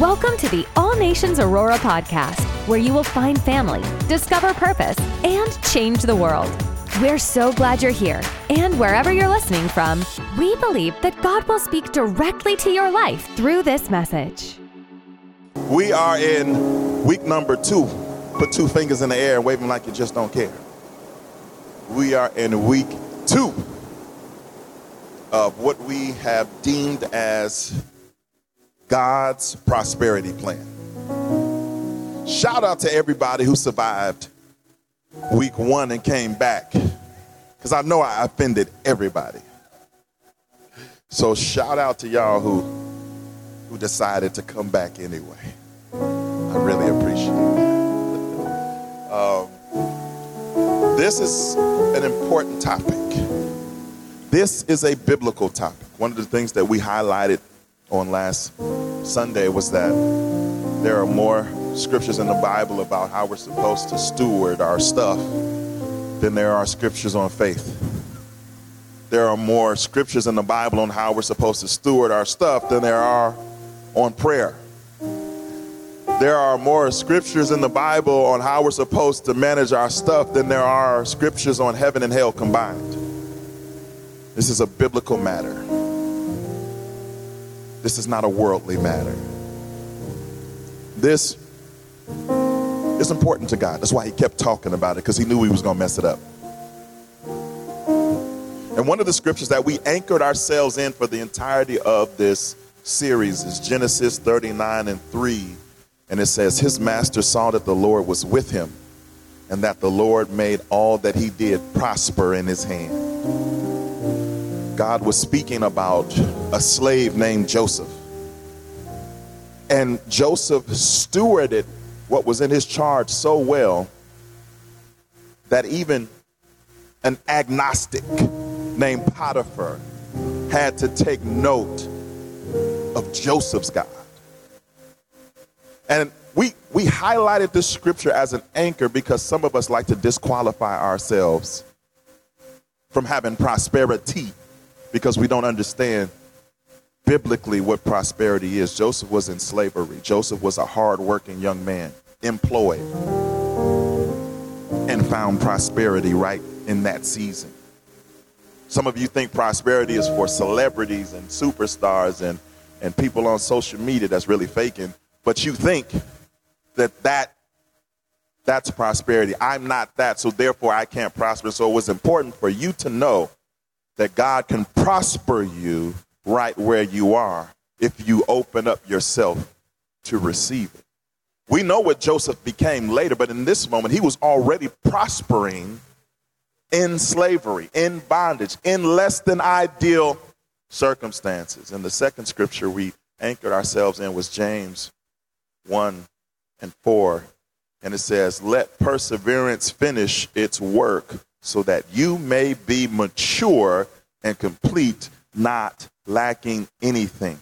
Welcome to the All Nations Aurora podcast, where you will find family, discover purpose, and change the world. We're so glad you're here. And wherever you're listening from, we believe that God will speak directly to your life through this message. We are in week number two. Put two fingers in the air and like you just don't care. We are in week two of what we have deemed as God's prosperity plan. Shout out to everybody who survived week one and came back because I know I offended everybody. So shout out to y'all who who decided to come back anyway. I really appreciate that. Um, this is an important topic. This is a biblical topic. One of the things that we highlighted on last Sunday was that there are more scriptures in the Bible about how we're supposed to steward our stuff than there are scriptures on faith. There are more scriptures in the Bible on how we're supposed to steward our stuff than there are on prayer. There are more scriptures in the Bible on how we're supposed to manage our stuff than there are scriptures on heaven and hell combined. This is a biblical matter. This is not a worldly matter. This is important to God. That's why he kept talking about it because he knew he was going to mess it up. And one of the scriptures that we anchored ourselves in for the entirety of this series is Genesis 39 and 3. And it says, His master saw that the Lord was with him and that the Lord made all that he did prosper in his hand. God was speaking about a slave named Joseph. And Joseph stewarded what was in his charge so well that even an agnostic named Potiphar had to take note of Joseph's God. And we, we highlighted this scripture as an anchor because some of us like to disqualify ourselves from having prosperity because we don't understand biblically what prosperity is. Joseph was in slavery. Joseph was a hardworking young man, employed, and found prosperity right in that season. Some of you think prosperity is for celebrities and superstars and, and people on social media that's really faking, but you think that, that that's prosperity. I'm not that, so therefore I can't prosper. So it was important for you to know that God can prosper you right where you are if you open up yourself to receive it. We know what Joseph became later, but in this moment, he was already prospering in slavery, in bondage, in less than ideal circumstances. And the second scripture we anchored ourselves in was James 1 and 4. And it says, Let perseverance finish its work so that you may be mature and complete, not lacking anything.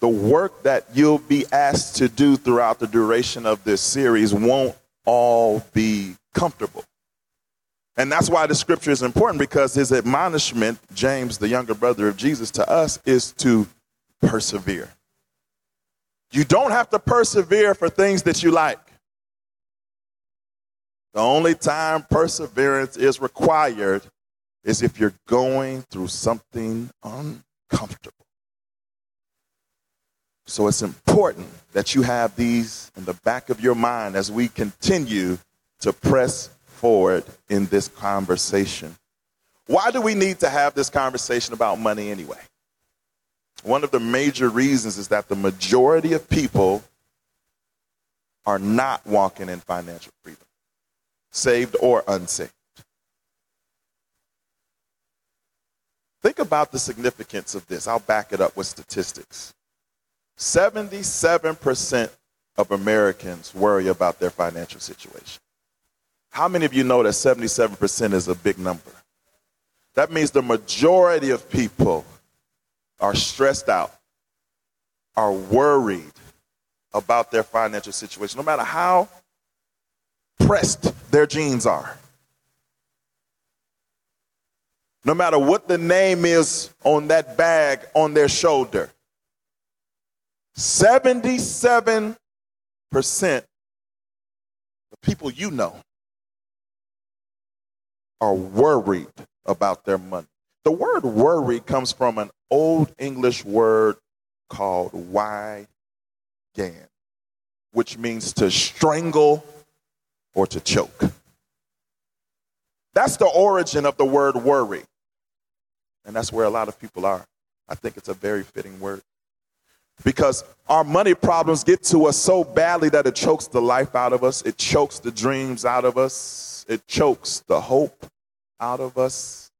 The work that you'll be asked to do throughout the duration of this series won't all be comfortable. And that's why the scripture is important because his admonishment, James, the younger brother of Jesus, to us is to persevere. You don't have to persevere for things that you like. The only time perseverance is required is if you're going through something uncomfortable. So it's important that you have these in the back of your mind as we continue to press forward in this conversation. Why do we need to have this conversation about money anyway? One of the major reasons is that the majority of people are not walking in financial freedom saved or unsaved. Think about the significance of this. I'll back it up with statistics. 77% of Americans worry about their financial situation. How many of you know that 77% is a big number? That means the majority of people are stressed out, are worried about their financial situation, no matter how pressed their jeans are. No matter what the name is on that bag on their shoulder. 77% of people you know are worried about their money. The word worry comes from an old English word called wyrgan, which means to strangle or to choke. That's the origin of the word worry. And that's where a lot of people are. I think it's a very fitting word. Because our money problems get to us so badly that it chokes the life out of us, it chokes the dreams out of us, it chokes the hope out of us,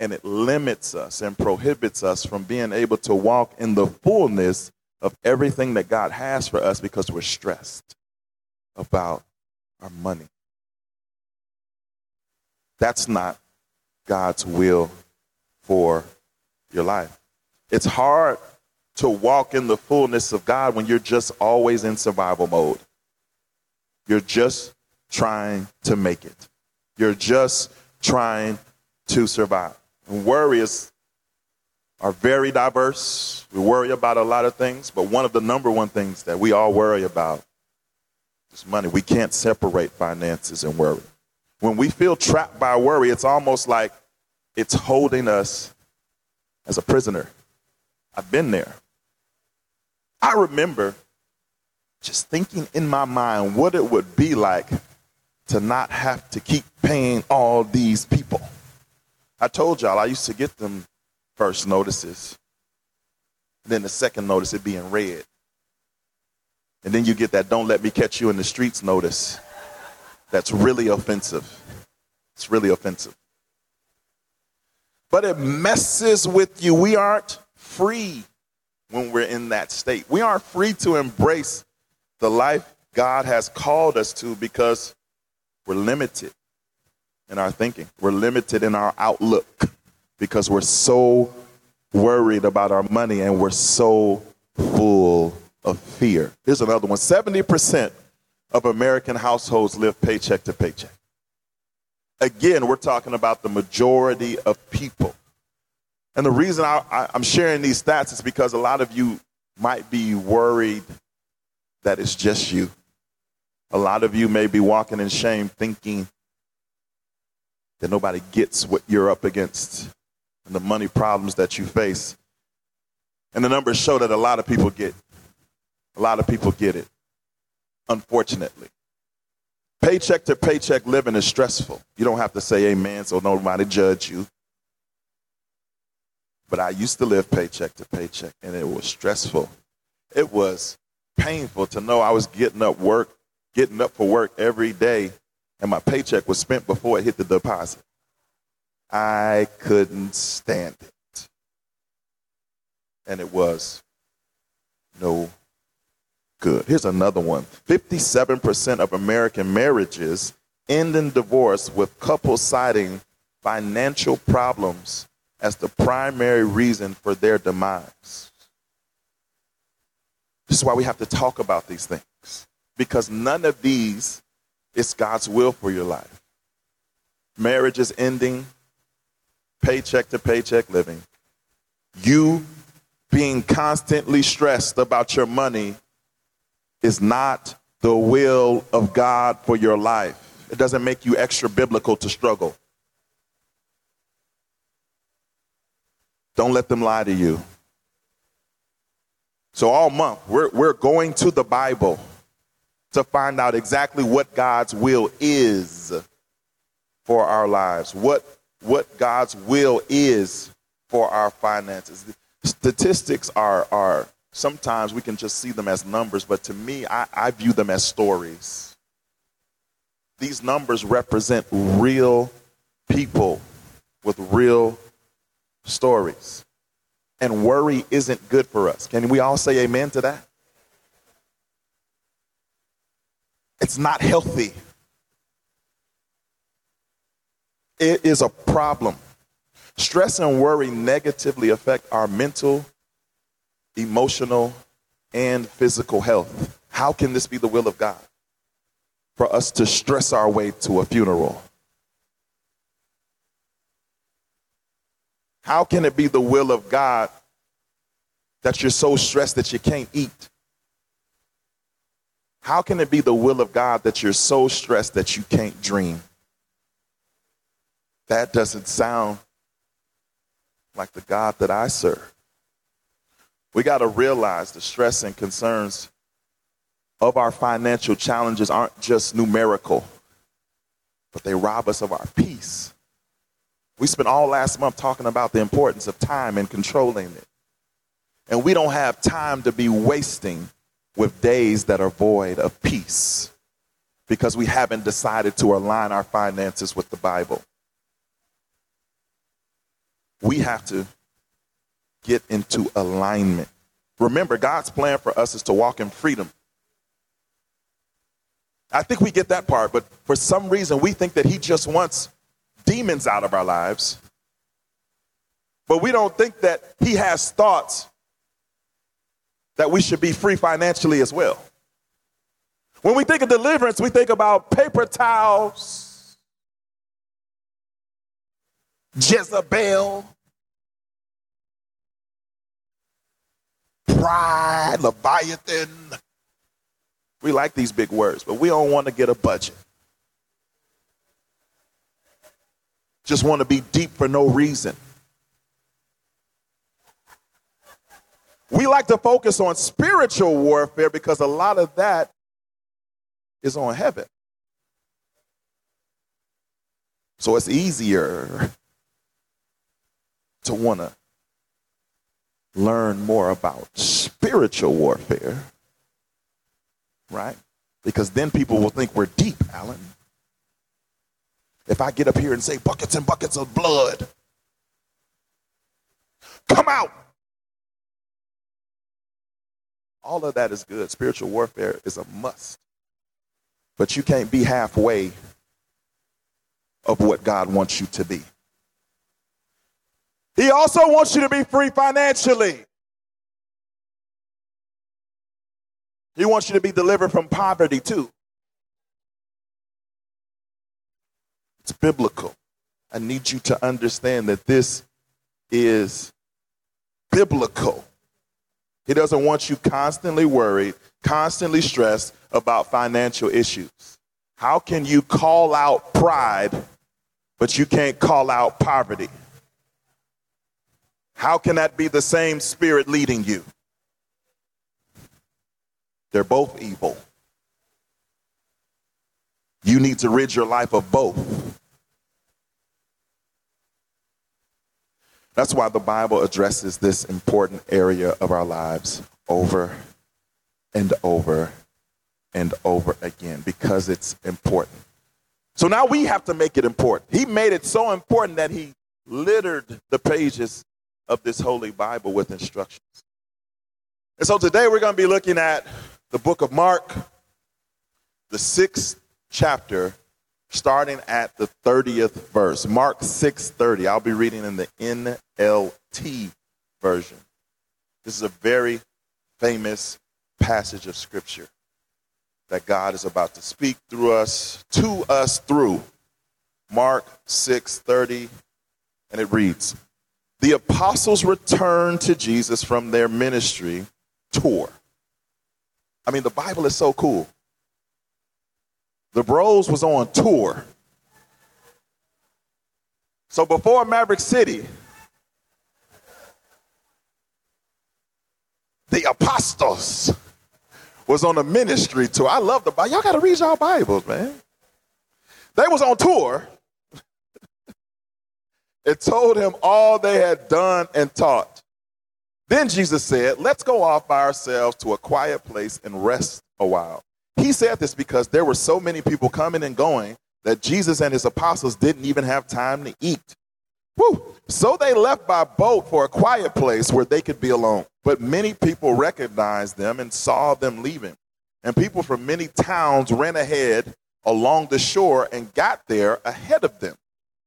and it limits us and prohibits us from being able to walk in the fullness of everything that God has for us because we're stressed about our money. That's not God's will for your life. It's hard to walk in the fullness of God when you're just always in survival mode. You're just trying to make it. You're just trying to survive. And worries are very diverse. We worry about a lot of things, but one of the number one things that we all worry about is money. We can't separate finances and worry. When we feel trapped by worry, it's almost like it's holding us as a prisoner. I've been there. I remember just thinking in my mind what it would be like to not have to keep paying all these people. I told y'all I used to get them first notices. Then the second notice it being red. And then you get that don't let me catch you in the streets notice. That's really offensive. It's really offensive. But it messes with you. We aren't free when we're in that state. We aren't free to embrace the life God has called us to because we're limited in our thinking. We're limited in our outlook because we're so worried about our money and we're so full of fear. Here's another one 70% of American households live paycheck to paycheck. Again, we're talking about the majority of people. And the reason I, am sharing these stats is because a lot of you might be worried that it's just you. A lot of you may be walking in shame thinking that nobody gets what you're up against and the money problems that you face. And the numbers show that a lot of people get. A lot of people get it, unfortunately. Paycheck to paycheck living is stressful. You don't have to say amen so nobody judge you. But I used to live paycheck to paycheck and it was stressful. It was painful to know I was getting up work, getting up for work every day and my paycheck was spent before it hit the deposit. I couldn't stand it. And it was no good. Here's another one 57% of American marriages end in divorce with couples citing financial problems as the primary reason for their demise. This is why we have to talk about these things because none of these is God's will for your life. Marriage is ending, paycheck to paycheck living. You being constantly stressed about your money is not the will of God for your life. It doesn't make you extra biblical to struggle. Don't let them lie to you. So, all month, we're, we're going to the Bible to find out exactly what God's will is for our lives, what, what God's will is for our finances. Statistics are, are sometimes we can just see them as numbers, but to me, I, I view them as stories. These numbers represent real people with real stories. And worry isn't good for us. Can we all say amen to that? It's not healthy. It is a problem. Stress and worry negatively affect our mental, emotional, and physical health. How can this be the will of God? For us to stress our way to a funeral. How can it be the will of God that you're so stressed that you can't eat How can it be the will of God that you're so stressed that you can't dream? That doesn't sound like the God that I serve. We got to realize the stress and concerns of our financial challenges aren't just numerical, but they rob us of our peace. We spent all last month talking about the importance of time and controlling it. And we don't have time to be wasting with days that are void of peace because we haven't decided to align our finances with the Bible. We have to get into alignment. Remember, God's plan for us is to walk in freedom. I think we get that part, but for some reason we think that He just wants demons out of our lives. But we don't think that He has thoughts that we should be free financially as well. When we think of deliverance, we think about paper towels, Jezebel, Leviathan. We like these big words, but we don't want to get a budget. Just want to be deep for no reason. We like to focus on spiritual warfare because a lot of that is on heaven. So it's easier to want to learn more about spiritual warfare, right? Because then people will think we're deep, Alan. If I get up here and say buckets and buckets of blood, come out. All of that is good. Spiritual warfare is a must. But you can't be halfway of what God wants you to be. He also wants you to be free financially. He wants you to be delivered from poverty too. It's biblical. I need you to understand that this is biblical. He doesn't want you constantly worried, constantly stressed about financial issues. How can you call out pride, but you can't call out poverty? How can that be the same spirit leading you? They're both evil. You need to rid your life of both. That's why the Bible addresses this important area of our lives over and over and over again because it's important. So now we have to make it important. He made it so important that he littered the pages of this Holy Bible with instructions. And so today we're going to be looking at the book of Mark, the sixth chapter, starting at the 30th verse. Mark 6:30. I'll be reading in the NLT version. This is a very famous passage of scripture that God is about to speak through us, to us through. Mark 6:30 and it reads, "The apostles returned to Jesus from their ministry tour." I mean, the Bible is so cool. The Bros was on tour. So before Maverick City, the apostles was on a ministry tour. I love the Bible. Y'all got to read y'all Bibles, man. They was on tour. It told him all they had done and taught. Then Jesus said, Let's go off by ourselves to a quiet place and rest a while. He said this because there were so many people coming and going that Jesus and his apostles didn't even have time to eat. Whew. So they left by boat for a quiet place where they could be alone. But many people recognized them and saw them leaving. And people from many towns ran ahead along the shore and got there ahead of them.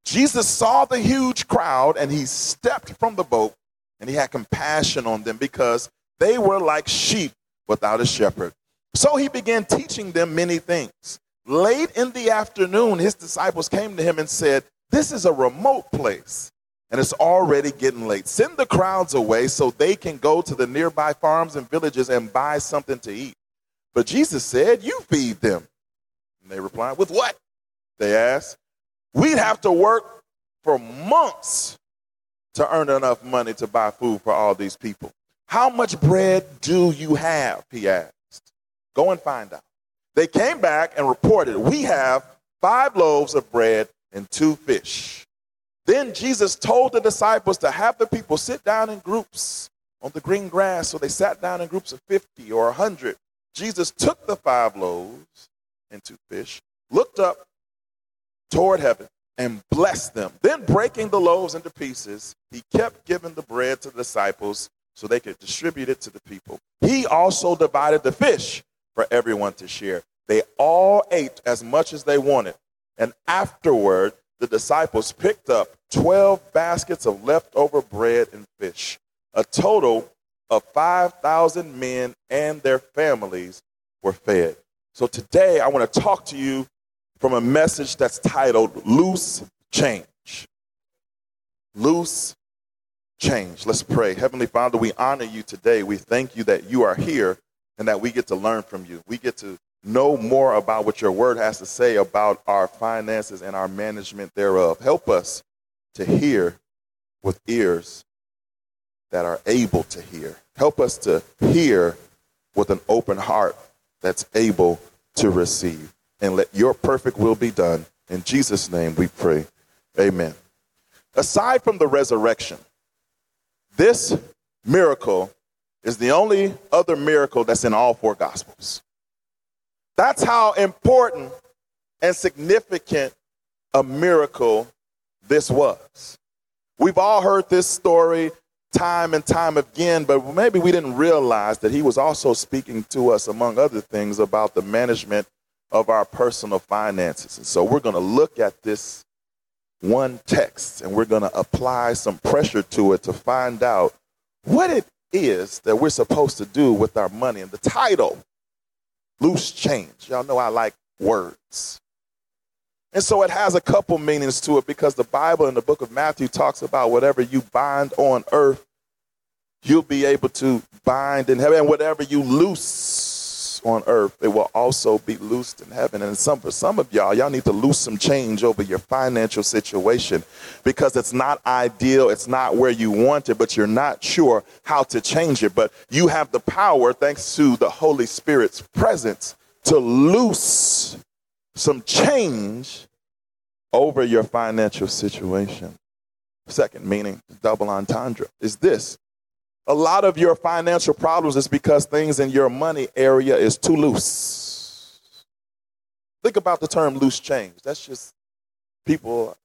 Jesus saw the huge crowd and he stepped from the boat and he had compassion on them because they were like sheep without a shepherd. So he began teaching them many things. Late in the afternoon, his disciples came to him and said, This is a remote place, and it's already getting late. Send the crowds away so they can go to the nearby farms and villages and buy something to eat. But Jesus said, You feed them. And they replied, With what? They asked. We'd have to work for months to earn enough money to buy food for all these people. How much bread do you have? He asked. Go and find out. They came back and reported, We have five loaves of bread and two fish. Then Jesus told the disciples to have the people sit down in groups on the green grass. So they sat down in groups of 50 or 100. Jesus took the five loaves and two fish, looked up toward heaven, and blessed them. Then, breaking the loaves into pieces, he kept giving the bread to the disciples so they could distribute it to the people. He also divided the fish for everyone to share. They all ate as much as they wanted. And afterward, the disciples picked up 12 baskets of leftover bread and fish. A total of 5,000 men and their families were fed. So today I want to talk to you from a message that's titled Loose Change. Loose Change. Let's pray. Heavenly Father, we honor you today. We thank you that you are here and that we get to learn from you. We get to know more about what your word has to say about our finances and our management thereof. Help us to hear with ears that are able to hear. Help us to hear with an open heart that's able to receive. And let your perfect will be done. In Jesus' name we pray. Amen. Aside from the resurrection, this miracle is the only other miracle that's in all four gospels. That's how important and significant a miracle this was. We've all heard this story time and time again, but maybe we didn't realize that he was also speaking to us, among other things, about the management of our personal finances. And so we're going to look at this one text and we're going to apply some pressure to it to find out what it is that we're supposed to do with our money. And the title loose change. Y'all know I like words. And so it has a couple meanings to it because the Bible in the book of Matthew talks about whatever you bind on earth, you'll be able to bind in heaven. And whatever you loose on earth, it will also be loosed in heaven. And some for some of y'all, y'all need to loose some change over your financial situation because it's not ideal, it's not where you want it, but you're not sure how to change it. But you have the power, thanks to the Holy Spirit's presence, to loose some change over your financial situation. Second meaning, double entendre, is this a lot of your financial problems is because things in your money area is too loose. Think about the term loose change. That's just people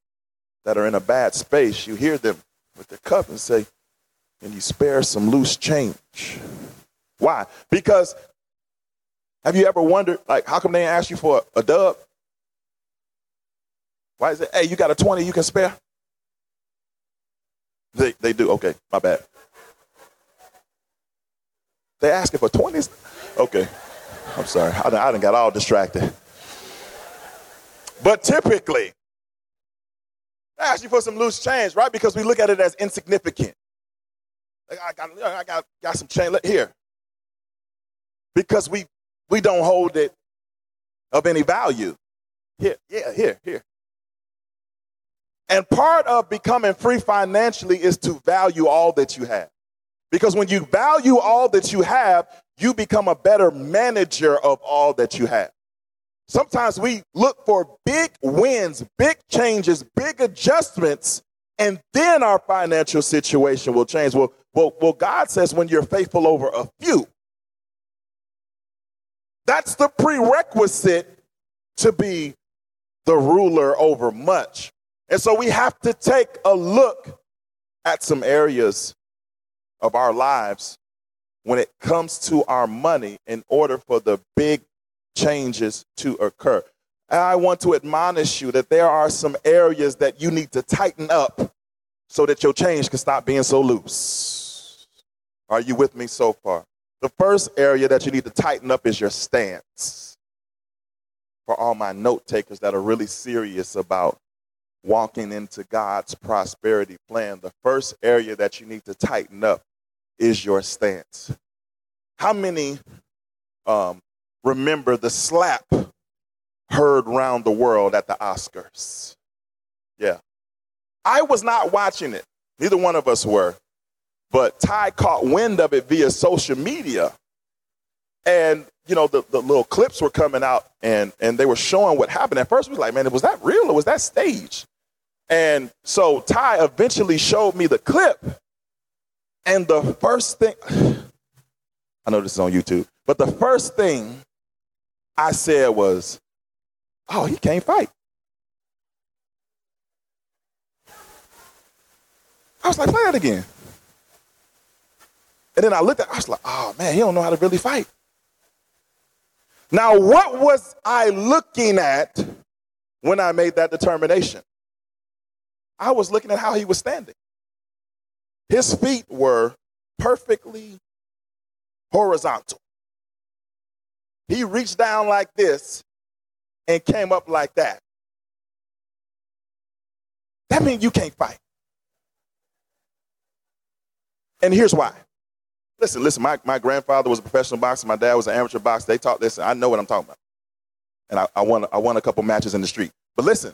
that are in a bad space. You hear them with their cup and say, Can you spare some loose change? Why? Because have you ever wondered, like, how come they ask you for a, a dub? Why is it, hey, you got a 20 you can spare? They, they do. Okay, my bad. They asking for 20s? Okay. I'm sorry. I done, I done got all distracted. But typically, they ask you for some loose change, right? Because we look at it as insignificant. Like, I got, I got, got some change here. Because we, we don't hold it of any value. Here, yeah, here, here. And part of becoming free financially is to value all that you have. Because when you value all that you have, you become a better manager of all that you have. Sometimes we look for big wins, big changes, big adjustments, and then our financial situation will change. Well, well, well God says when you're faithful over a few, that's the prerequisite to be the ruler over much. And so we have to take a look at some areas of our lives when it comes to our money in order for the big changes to occur. And I want to admonish you that there are some areas that you need to tighten up so that your change can stop being so loose. Are you with me so far? The first area that you need to tighten up is your stance. For all my note takers that are really serious about walking into God's prosperity plan, the first area that you need to tighten up is your stance. How many um, remember the slap heard round the world at the Oscars. Yeah. I was not watching it. Neither one of us were. But Tai caught wind of it via social media. And, you know, the, the little clips were coming out and, and they were showing what happened. At first, we was like, man, was that real or was that staged? And so Tai eventually showed me the clip. And the first thing, I know this is on YouTube, but the first thing I said was, oh, he can't fight. I was like, play that again. And then I looked at I was like, oh man, he don't know how to really fight. Now, what was I looking at when I made that determination? I was looking at how he was standing. His feet were perfectly horizontal. He reached down like this and came up like that. That means you can't fight. And here's why. Listen, listen, my, my grandfather was a professional boxer, my dad was an amateur boxer. They taught this, I know what I'm talking about. And I, I, won, I won a couple matches in the street. But listen,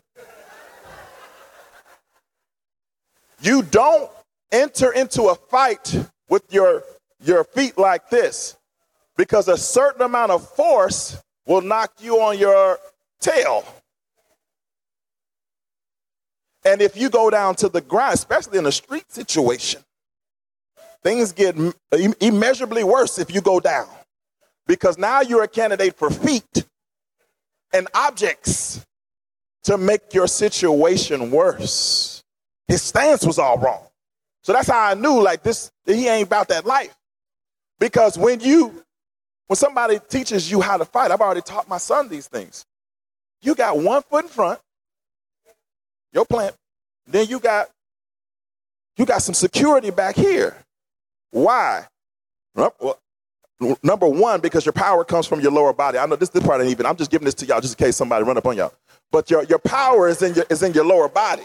you don't enter into a fight with your, your feet like this because a certain amount of force will knock you on your tail. And if you go down to the ground, especially in a street situation, things get immeasurably worse if you go down because now you're a candidate for feet and objects to make your situation worse. His stance was all wrong. So that's how I knew like this he ain't about that life. Because when you when somebody teaches you how to fight, I've already taught my son these things. You got one foot in front, your plant, then you got you got some security back here. Why? Number one, because your power comes from your lower body. I know this, this part ain't even, I'm just giving this to y'all just in case somebody run up on y'all. But your, your power is in your, is in your lower body.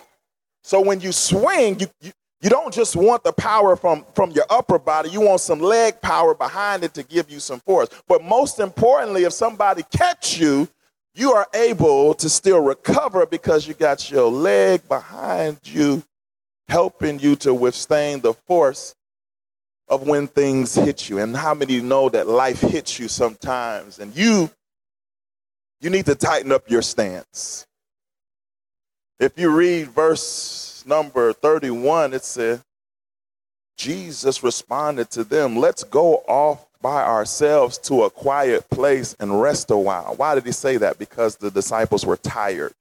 So when you swing, you, you, you don't just want the power from, from your upper body, you want some leg power behind it to give you some force. But most importantly, if somebody catch you, you are able to still recover because you got your leg behind you, helping you to withstand the force of when things hit you. And how many know that life hits you sometimes and you you need to tighten up your stance. If you read verse number 31, it says, Jesus responded to them, Let's go off by ourselves to a quiet place and rest a while. Why did he say that? Because the disciples were tired.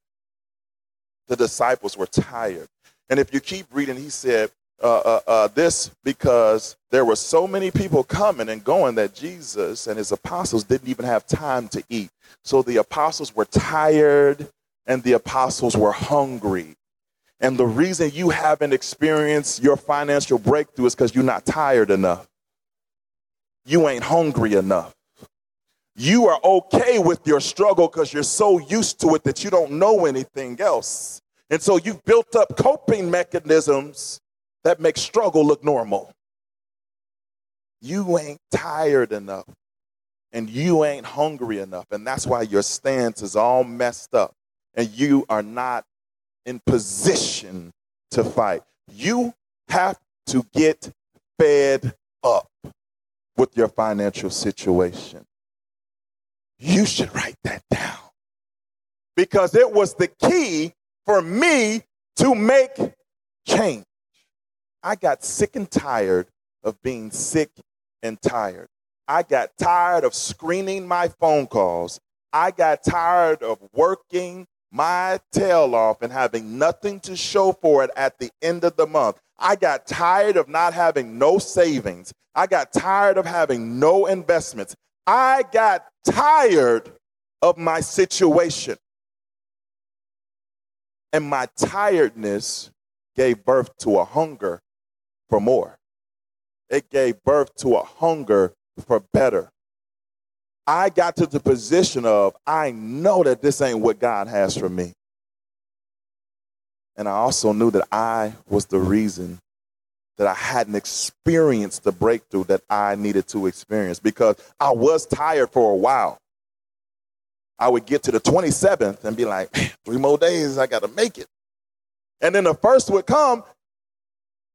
The disciples were tired. And if you keep reading, he said, uh, uh, uh, this because there were so many people coming and going that Jesus and his apostles didn't even have time to eat. So the apostles were tired and the apostles were hungry. And the reason you haven't experienced your financial breakthrough is because you're not tired enough. You ain't hungry enough. You are okay with your struggle because you're so used to it that you don't know anything else. And so you've built up coping mechanisms that make struggle look normal. You ain't tired enough and you ain't hungry enough. And that's why your stance is all messed up and you are not in position to fight. You have to get fed up with your financial situation. You should write that down because it was the key for me to make change. I got sick and tired of being sick and tired. I got tired of screening my phone calls. I got tired of working my tail off and having nothing to show for it at the end of the month. I got tired of not having no savings. I got tired of having no investments. I got tired of my situation. And my tiredness gave birth to a hunger for more. It gave birth to a hunger for better. I got to the position of, I know that this ain't what God has for me. And I also knew that I was the reason that I hadn't experienced the breakthrough that I needed to experience because I was tired for a while. I would get to the 27th and be like, three more days, I got to make it. And then the first would come,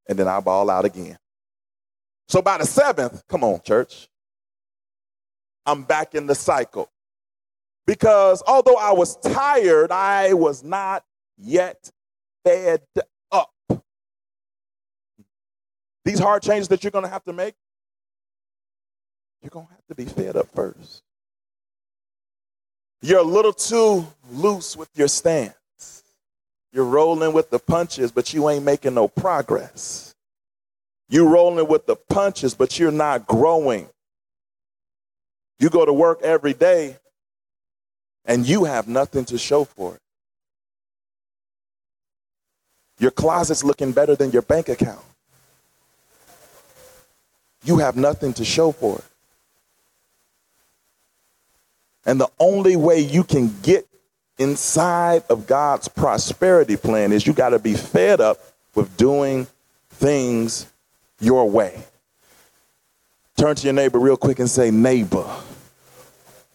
and then I ball out again. So by the seventh, come on, church, I'm back in the cycle. Because although I was tired, I was not yet fed up. These hard changes that you're going to have to make, you're going to have to be fed up first. You're a little too loose with your stance. You're rolling with the punches, but you ain't making no progress. You're rolling with the punches, but you're not growing. You go to work every day and you have nothing to show for it. Your closet's looking better than your bank account. You have nothing to show for it. And the only way you can get inside of God's prosperity plan is you got to be fed up with doing things your way. Turn to your neighbor real quick and say, Neighbor,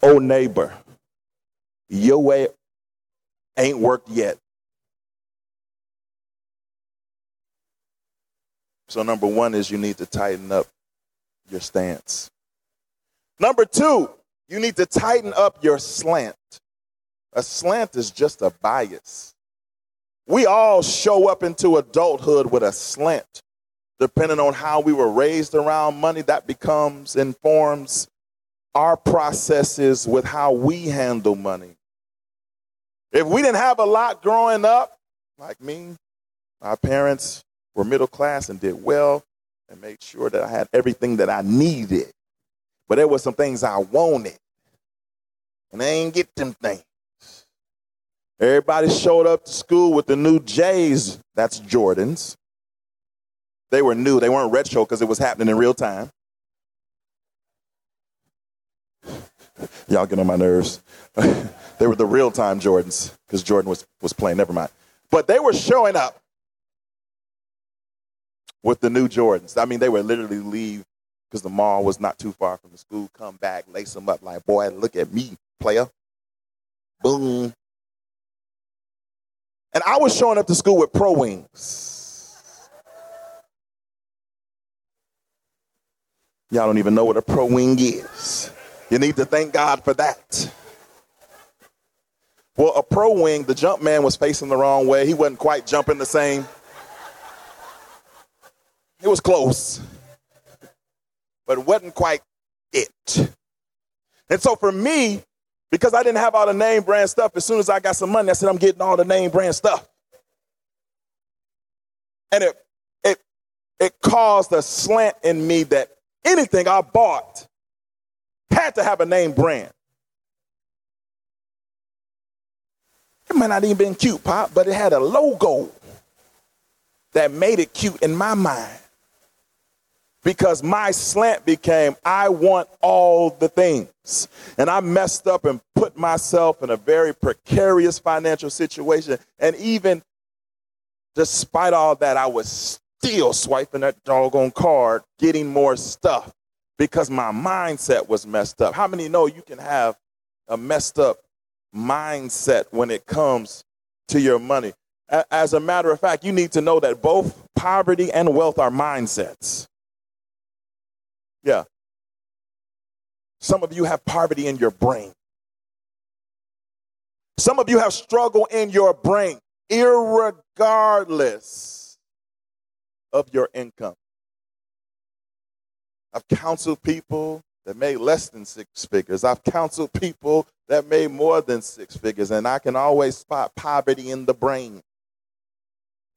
oh, neighbor, your way ain't worked yet. So, number one is you need to tighten up your stance. Number two, you need to tighten up your slant. A slant is just a bias. We all show up into adulthood with a slant. Depending on how we were raised around money, that becomes, informs our processes with how we handle money. If we didn't have a lot growing up, like me, my parents were middle class and did well and made sure that I had everything that I needed. But there were some things I wanted, and I ain't get them things. Everybody showed up to school with the new J's. That's Jordans. They were new. They weren't retro because it was happening in real time. Y'all get on my nerves. they were the real time Jordans because Jordan was, was playing. Never mind. But they were showing up with the new Jordans. I mean, they would literally leave because the mall was not too far from the school, come back, lace them up like, boy, look at me, player. Boom. And I was showing up to school with pro wings. Y'all don't even know what a pro wing is. You need to thank God for that. Well, a pro wing, the jump man was facing the wrong way. He wasn't quite jumping the same. It was close, but it wasn't quite it. And so for me, because I didn't have all the name brand stuff, as soon as I got some money, I said, I'm getting all the name brand stuff. And it it it caused a slant in me that anything I bought had to have a name brand. It might not even been cute, Pop, but it had a logo that made it cute in my mind. Because my slant became, I want all the things. And I messed up and put myself in a very precarious financial situation. And even despite all that, I was still swiping that doggone card, getting more stuff because my mindset was messed up. How many know you can have a messed up mindset when it comes to your money? As a matter of fact, you need to know that both poverty and wealth are mindsets. Yeah. Some of you have poverty in your brain. Some of you have struggle in your brain, regardless of your income. I've counseled people that made less than six figures. I've counseled people that made more than six figures, and I can always spot poverty in the brain.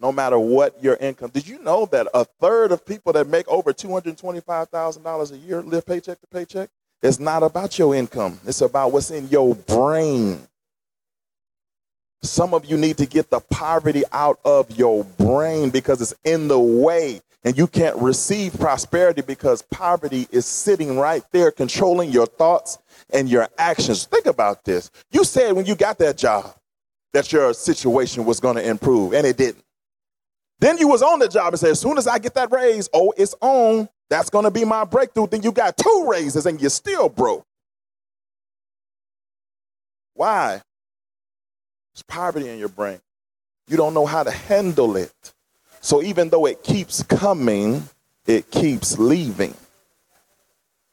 No matter what your income. Did you know that a third of people that make over $225,000 a year live paycheck to paycheck? It's not about your income, it's about what's in your brain. Some of you need to get the poverty out of your brain because it's in the way and you can't receive prosperity because poverty is sitting right there controlling your thoughts and your actions. Think about this. You said when you got that job that your situation was going to improve and it didn't. Then you was on the job and said, as soon as I get that raise, oh, it's on. That's going to be my breakthrough. Then you got two raises and you're still broke. Why? There's poverty in your brain. You don't know how to handle it. So even though it keeps coming, it keeps leaving.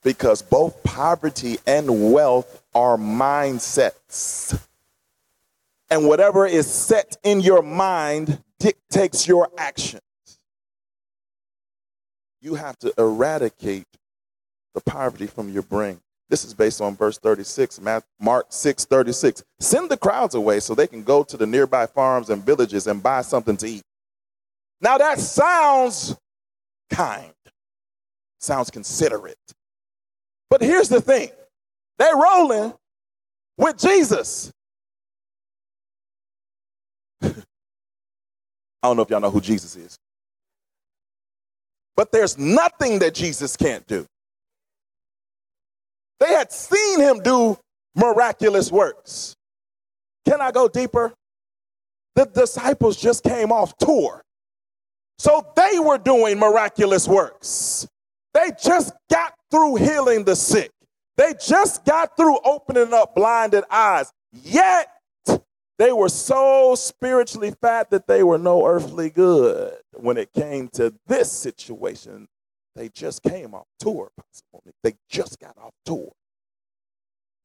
Because both poverty and wealth are mindsets. And whatever is set in your mind dictates your actions. You have to eradicate the poverty from your brain. This is based on verse 36, Mark 6 36. Send the crowds away so they can go to the nearby farms and villages and buy something to eat. Now that sounds kind, sounds considerate. But here's the thing they're rolling with Jesus. I don't know if y'all know who Jesus is. But there's nothing that Jesus can't do. They had seen him do miraculous works. Can I go deeper? The disciples just came off tour. So they were doing miraculous works. They just got through healing the sick. They just got through opening up blinded eyes. Yet they were so spiritually fat that they were no earthly good. When it came to this situation, they just came off tour. They just got off tour.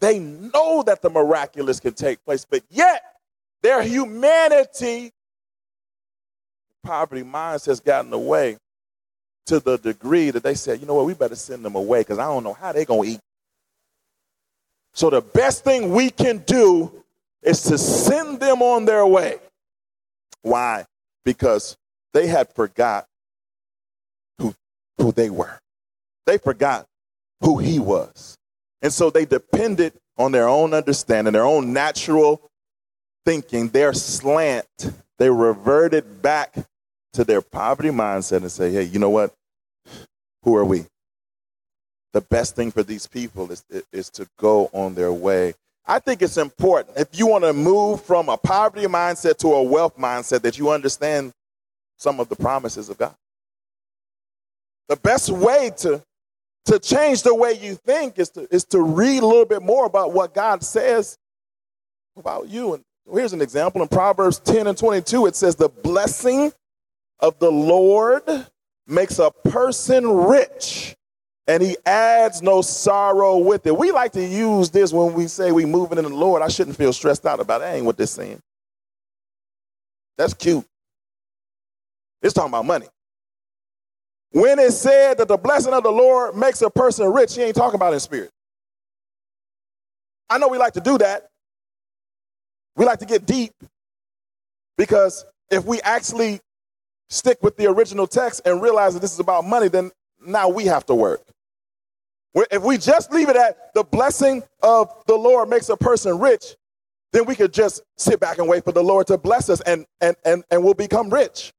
They know that the miraculous can take place, but yet their humanity, poverty minds has gotten away to the degree that they said, you know what, we better send them away because I don't know how they're going to eat. So the best thing we can do is to send them on their way. Why? Because they had forgot who they were. They forgot who he was. And so they depended on their own understanding, their own natural thinking, their slant. They reverted back to their poverty mindset and say, hey, you know what? Who are we? The best thing for these people is, is to go on their way. I think it's important if you want to move from a poverty mindset to a wealth mindset that you understand some of the promises of God. The best way to to change the way you think is to, is to read a little bit more about what God says about you. And here's an example in Proverbs 10 and 22 it says, The blessing of the Lord makes a person rich and he adds no sorrow with it. We like to use this when we say we moving in the Lord. I shouldn't feel stressed out about it. That ain't what this saying. That's cute. It's talking about money. When it said that the blessing of the Lord makes a person rich, he ain't talking about in spirit. I know we like to do that. We like to get deep because if we actually stick with the original text and realize that this is about money, then now we have to work. If we just leave it at the blessing of the Lord makes a person rich, then we could just sit back and wait for the Lord to bless us and, and, and, and we'll become rich.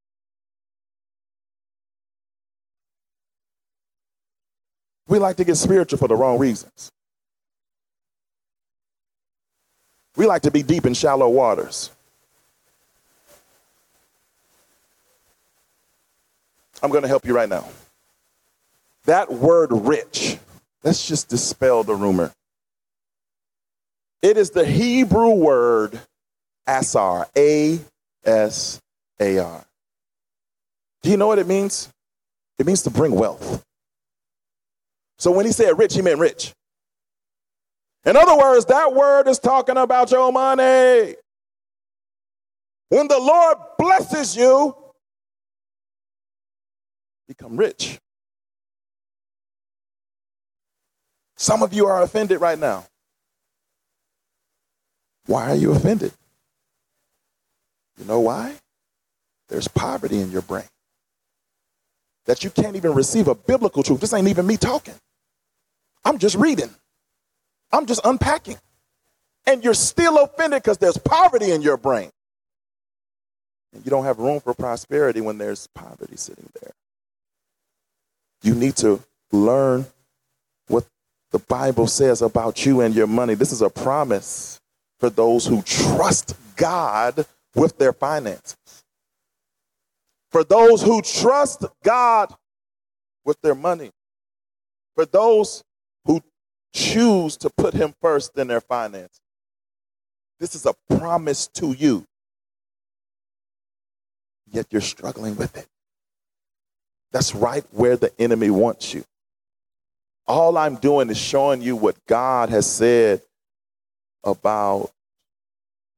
We like to get spiritual for the wrong reasons. We like to be deep in shallow waters. I'm going to help you right now. That word rich, let's just dispel the rumor. It is the Hebrew word asar, A S A R. Do you know what it means? It means to bring wealth. So when he said rich, he meant rich. In other words, that word is talking about your money. When the Lord blesses you, become rich. Some of you are offended right now. Why are you offended? You know why? There's poverty in your brain. That you can't even receive a biblical truth. This ain't even me talking. I'm just reading, I'm just unpacking. And you're still offended because there's poverty in your brain. And you don't have room for prosperity when there's poverty sitting there. You need to learn what the Bible says about you and your money. This is a promise for those who trust God with their finances. For those who trust God with their money. For those who choose to put him first in their finances. This is a promise to you. Yet you're struggling with it. That's right where the enemy wants you. All I'm doing is showing you what God has said about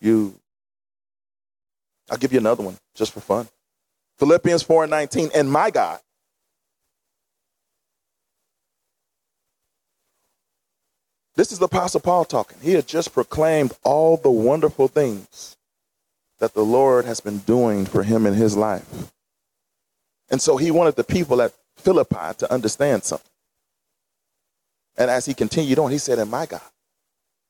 you. I'll give you another one just for fun. Philippians 4 and 19. And my God, this is the Apostle Paul talking. He had just proclaimed all the wonderful things that the Lord has been doing for him in his life. And so he wanted the people at Philippi to understand something. And as he continued on, he said, And my God,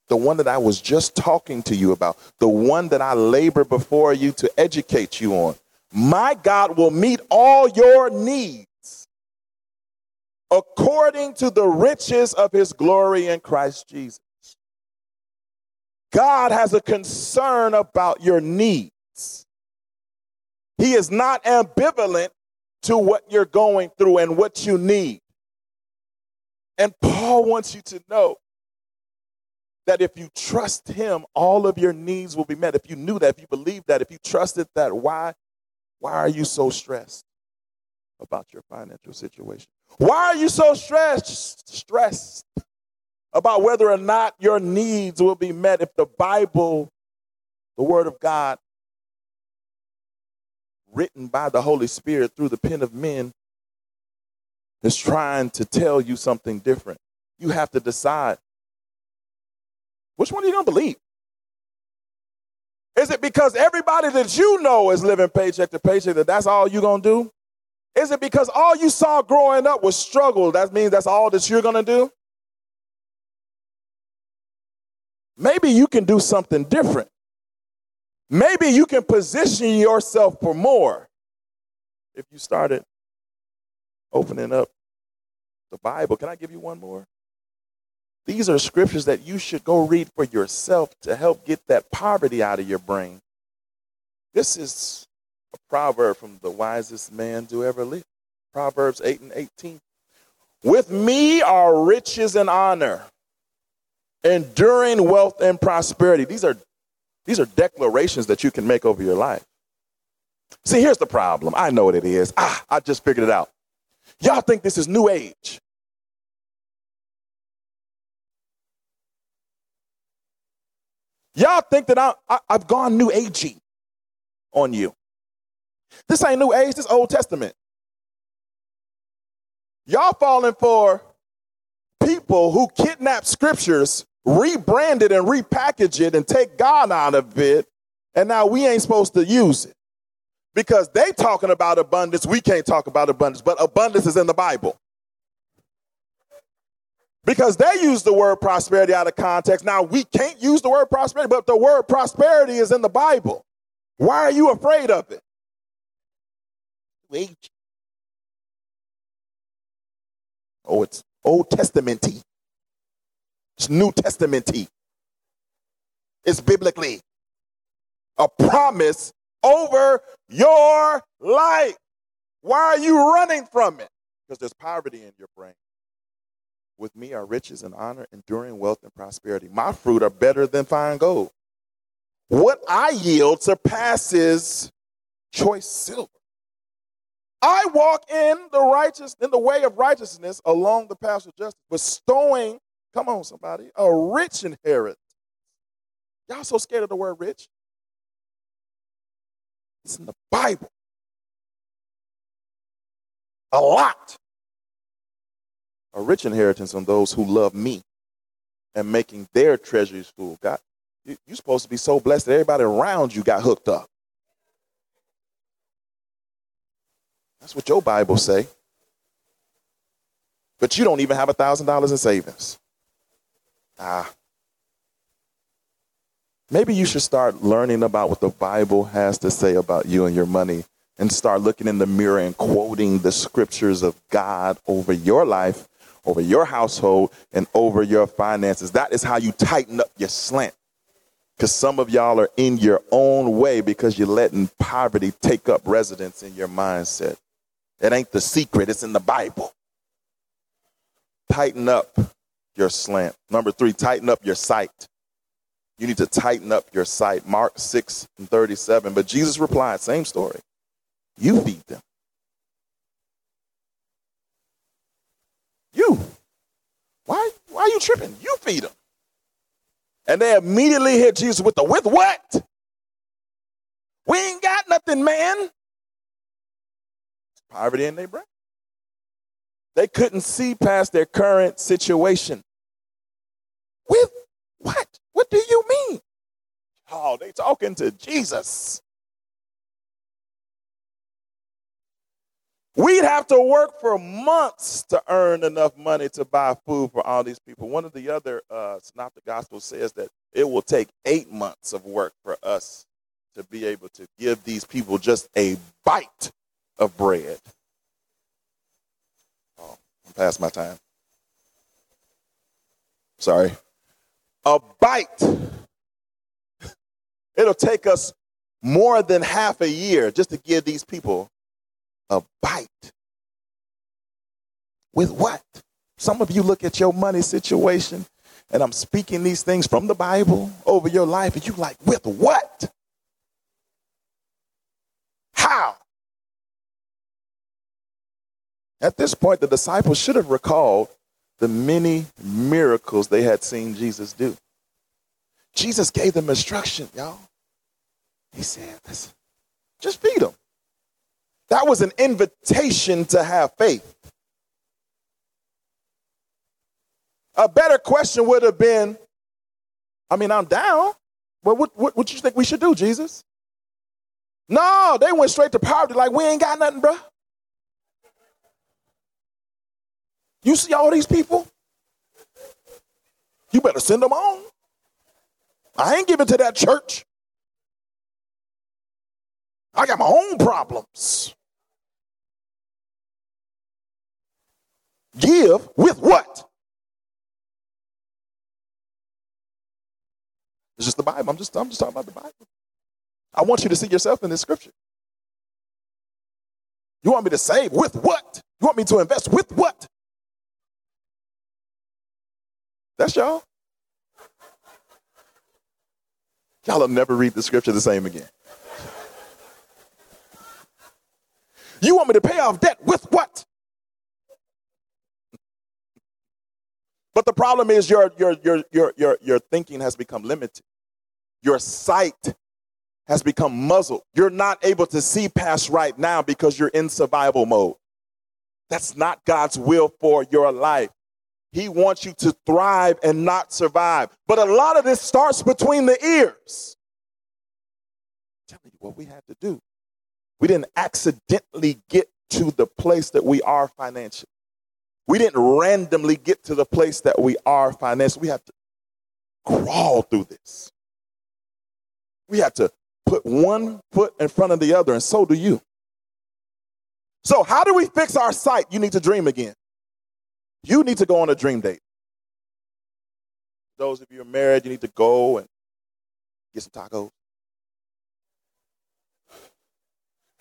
the one that I was just talking to you about, the one that I labor before you to educate you on, my God will meet all your needs according to the riches of his glory in Christ Jesus. God has a concern about your needs. He is not ambivalent to what you're going through and what you need. And Paul wants you to know that if you trust him, all of your needs will be met. If you knew that, if you believed that, if you trusted that, why, why are you so stressed about your financial situation? Why are you so stressed, stressed about whether or not your needs will be met if the Bible, the Word of God, written by the Holy Spirit through the pen of men, is trying to tell you something different. You have to decide which one are you going to believe? Is it because everybody that you know is living paycheck to paycheck that that's all you're going to do? Is it because all you saw growing up was struggle? That means that's all that you're going to do? Maybe you can do something different. Maybe you can position yourself for more if you started opening up the Bible. Can I give you one more? These are scriptures that you should go read for yourself to help get that poverty out of your brain. This is a proverb from the wisest man to ever live. Proverbs 8 and 18. With me are riches and honor, enduring wealth and prosperity. These are, these are declarations that you can make over your life. See, here's the problem. I know what it is. Ah, I just figured it out. Y'all think this is new age. Y'all think that I, I, have gone new agey on you. This ain't new age, this Old Testament. Y'all falling for people who kidnap scriptures, rebrand it and repackage it and take God out of it, and now we ain't supposed to use it. Because they talking about abundance, we can't talk about abundance, but abundance is in the Bible. Because they use the word prosperity out of context. Now we can't use the word prosperity, but the word prosperity is in the Bible. Why are you afraid of it? Wait. Oh, it's Old Testamenty. It's New Testamenty. It's biblically a promise over your life. Why are you running from it? Because there's poverty in your brain. With me are riches and honor, enduring wealth and prosperity. My fruit are better than fine gold. What I yield surpasses choice silver. I walk in the righteous, in the way of righteousness along the path of justice, bestowing, come on, somebody, a rich inheritance. Y'all so scared of the word rich? It's in the Bible. A lot. A rich inheritance on those who love me and making their treasuries full. God, you, you're supposed to be so blessed that everybody around you got hooked up. That's what your Bible say. But you don't even have a thousand dollars in savings. Ah. Maybe you should start learning about what the Bible has to say about you and your money and start looking in the mirror and quoting the scriptures of God over your life, over your household, and over your finances. That is how you tighten up your slant. Because some of y'all are in your own way because you're letting poverty take up residence in your mindset. It ain't the secret, it's in the Bible. Tighten up your slant. Number three, tighten up your sight. You need to tighten up your sight. Mark 6 and 37. But Jesus replied, same story. You feed them. You. Why, why are you tripping? You feed them. And they immediately hit Jesus with the, with what? We ain't got nothing, man. Poverty in their brain. They couldn't see past their current situation. With what? What do you mean? Oh, they talking to Jesus. We'd have to work for months to earn enough money to buy food for all these people. One of the other uh, synoptic gospels says that it will take eight months of work for us to be able to give these people just a bite of bread. Oh, I'm past my time. Sorry. A bite. It'll take us more than half a year just to give these people a bite. With what? Some of you look at your money situation, and I'm speaking these things from the Bible over your life, and you like, with what? How? At this point, the disciples should have recalled the many miracles they had seen Jesus do. Jesus gave them instruction, y'all. He said, Listen, just feed them. That was an invitation to have faith. A better question would have been I mean, I'm down. But what, what, what you think we should do, Jesus? No, they went straight to poverty like we ain't got nothing, bro. You see all these people? You better send them on. I ain't giving to that church. I got my own problems. Give with what? It's just the Bible. I'm just, I'm just talking about the Bible. I want you to see yourself in this scripture. You want me to save with what? You want me to invest with what? That's y'all. Y'all will never read the scripture the same again. You want me to pay off debt with what? But the problem is your, your, your, your, your, your thinking has become limited. Your sight has become muzzled. You're not able to see past right now because you're in survival mode. That's not God's will for your life. He wants you to thrive and not survive. But a lot of this starts between the ears. I'm telling you what we had to do. We didn't accidentally get to the place that we are financially. We didn't randomly get to the place that we are financially. We had to crawl through this. We had to put one foot in front of the other, and so do you. So, how do we fix our sight? You need to dream again. You need to go on a dream date. Those of you who are married, you need to go and get some tacos.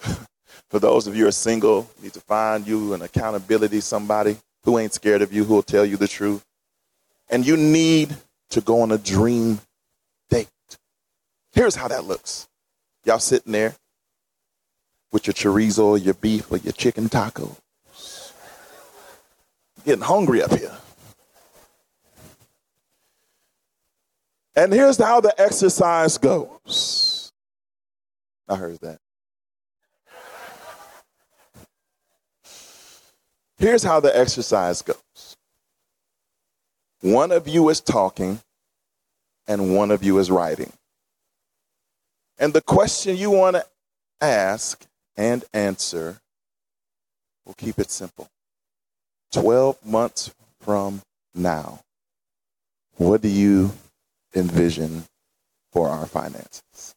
For those of you who are single, you need to find you an accountability somebody who ain't scared of you, who will tell you the truth. And you need to go on a dream date. Here's how that looks. Y'all sitting there with your chorizo or your beef or your chicken tacos. Getting hungry up here. And here's how the exercise goes. I heard that. Here's how the exercise goes one of you is talking, and one of you is writing. And the question you want to ask and answer, we'll keep it simple. 12 months from now, what do you envision for our finances?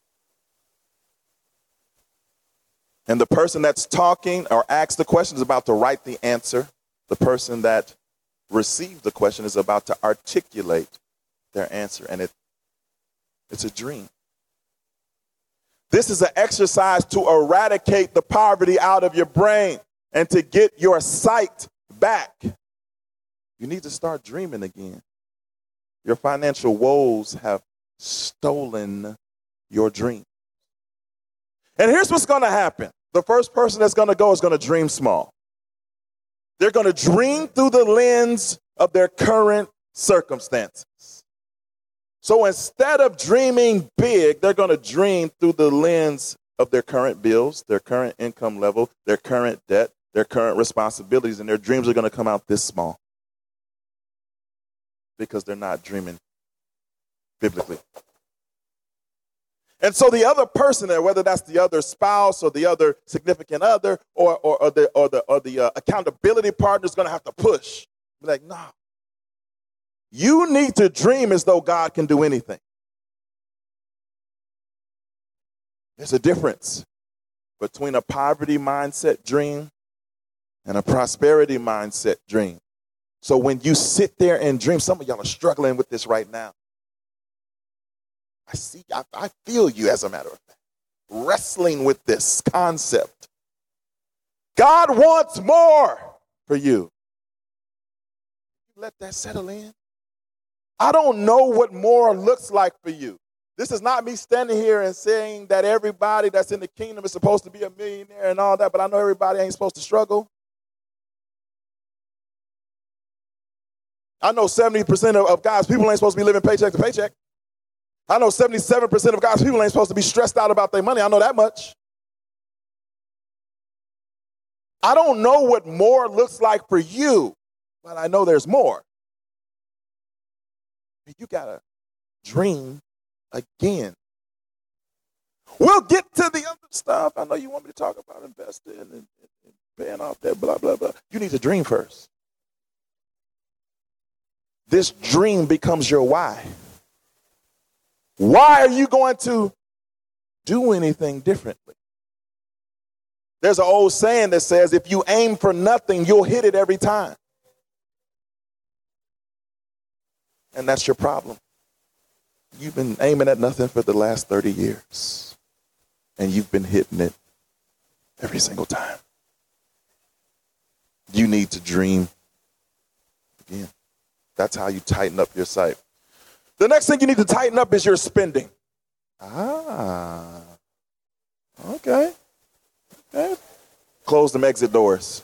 And the person that's talking or asks the question is about to write the answer. The person that receives the question is about to articulate their answer. And it, it's a dream. This is an exercise to eradicate the poverty out of your brain and to get your sight back. You need to start dreaming again. Your financial woes have stolen your dream. And here's what's going to happen the first person that's going to go is going to dream small. They're going to dream through the lens of their current circumstances. So instead of dreaming big, they're going to dream through the lens of their current bills, their current income level, their current debt, their current responsibilities, and their dreams are going to come out this small because they're not dreaming biblically. And so the other person there, whether that's the other spouse or the other significant other or, or, or the, or the, or the uh, accountability partner is going to have to push. Be like, nah. You need to dream as though God can do anything. There's a difference between a poverty mindset dream and a prosperity mindset dream. So when you sit there and dream, some of y'all are struggling with this right now. I see, I, I feel you as a matter of fact, wrestling with this concept. God wants more for you. Let that settle in. I don't know what more looks like for you. This is not me standing here and saying that everybody that's in the kingdom is supposed to be a millionaire and all that, but I know everybody ain't supposed to struggle. I know 70% of, of God's people ain't supposed to be living paycheck to paycheck. I know 77% of God's people ain't supposed to be stressed out about their money. I know that much. I don't know what more looks like for you, but I know there's more. You got to dream again. We'll get to the other stuff. I know you want me to talk about investing and, and, and paying off that, blah, blah, blah. You need to dream first. This dream becomes your why. Why are you going to do anything differently? There's an old saying that says if you aim for nothing, you'll hit it every time. And that's your problem. You've been aiming at nothing for the last 30 years, and you've been hitting it every single time. You need to dream again. That's how you tighten up your sight. The next thing you need to tighten up is your spending. Ah, okay. Okay. Close them exit doors.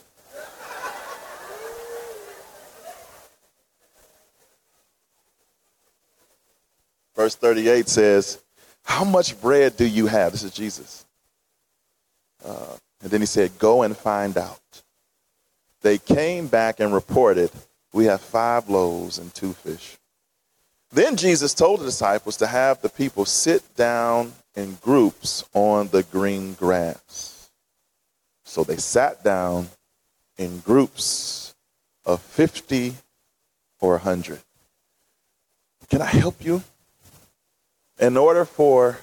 Verse 38 says, How much bread do you have? This is Jesus. Uh, and then he said, Go and find out. They came back and reported, We have five loaves and two fish. Then Jesus told the disciples to have the people sit down in groups on the green grass. So they sat down in groups of 50 or 100. Can I help you? In order for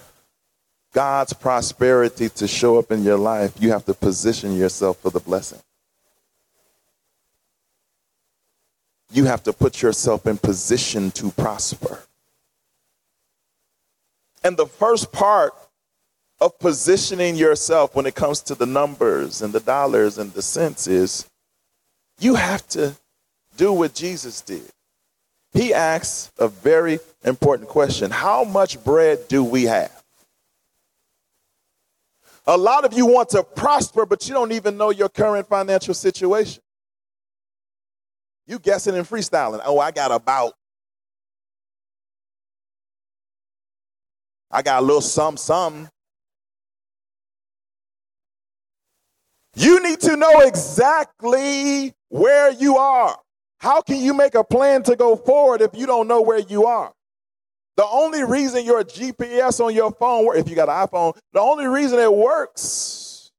God's prosperity to show up in your life, you have to position yourself for the blessing. You have to put yourself in position to prosper. And the first part of positioning yourself when it comes to the numbers and the dollars and the cents is you have to do what Jesus did. He asks a very important question How much bread do we have? A lot of you want to prosper, but you don't even know your current financial situation. You guessing and freestyling. Oh, I got about. I got a little some some. You need to know exactly where you are. How can you make a plan to go forward if you don't know where you are? The only reason your GPS on your phone, if you got an iPhone, the only reason it works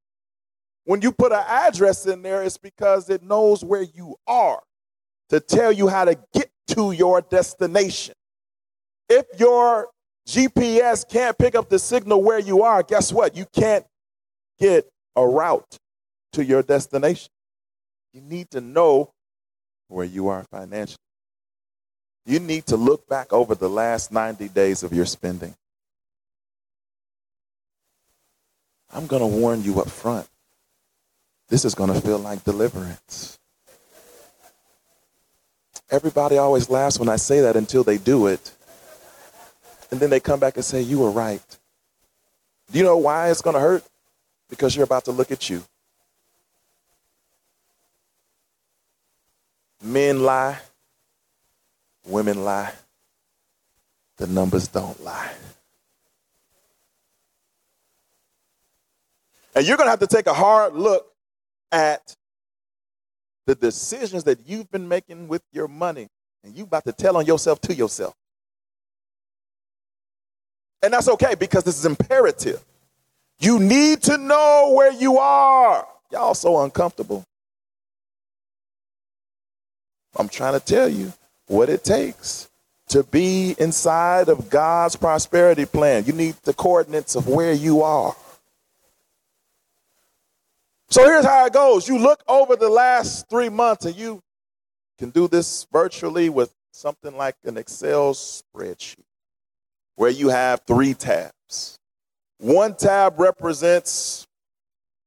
when you put an address in there is because it knows where you are to tell you how to get to your destination. If your GPS can't pick up the signal where you are, guess what? You can't get a route to your destination. You need to know where you are financially. You need to look back over the last 90 days of your spending. I'm going to warn you up front. This is going to feel like deliverance. Everybody always laughs when I say that until they do it. and then they come back and say, You were right. Do you know why it's going to hurt? Because you're about to look at you. Men lie, women lie, the numbers don't lie. And you're going to have to take a hard look at the decisions that you've been making with your money. And you about to tell on yourself to yourself. And that's okay because this is imperative. You need to know where you are. Y'all so uncomfortable. I'm trying to tell you what it takes to be inside of God's prosperity plan. You need the coordinates of where you are. So here's how it goes you look over the last three months, and you can do this virtually with something like an Excel spreadsheet where you have three tabs. One tab represents,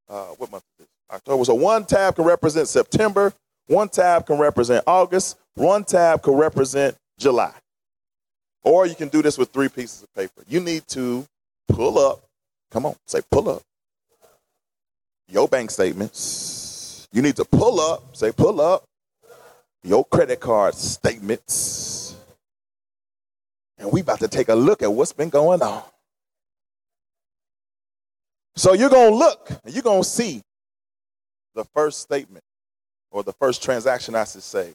uh, what month is this? October. So one tab can represent September, one tab can represent August, one tab can represent July. Or you can do this with three pieces of paper. You need to pull up, come on, say pull up, your bank statements. You need to pull up, say pull up, your credit card statements. And we about to take a look at what's been going on. So you're going to look and you're going to see the first statement or the first transaction, I should say,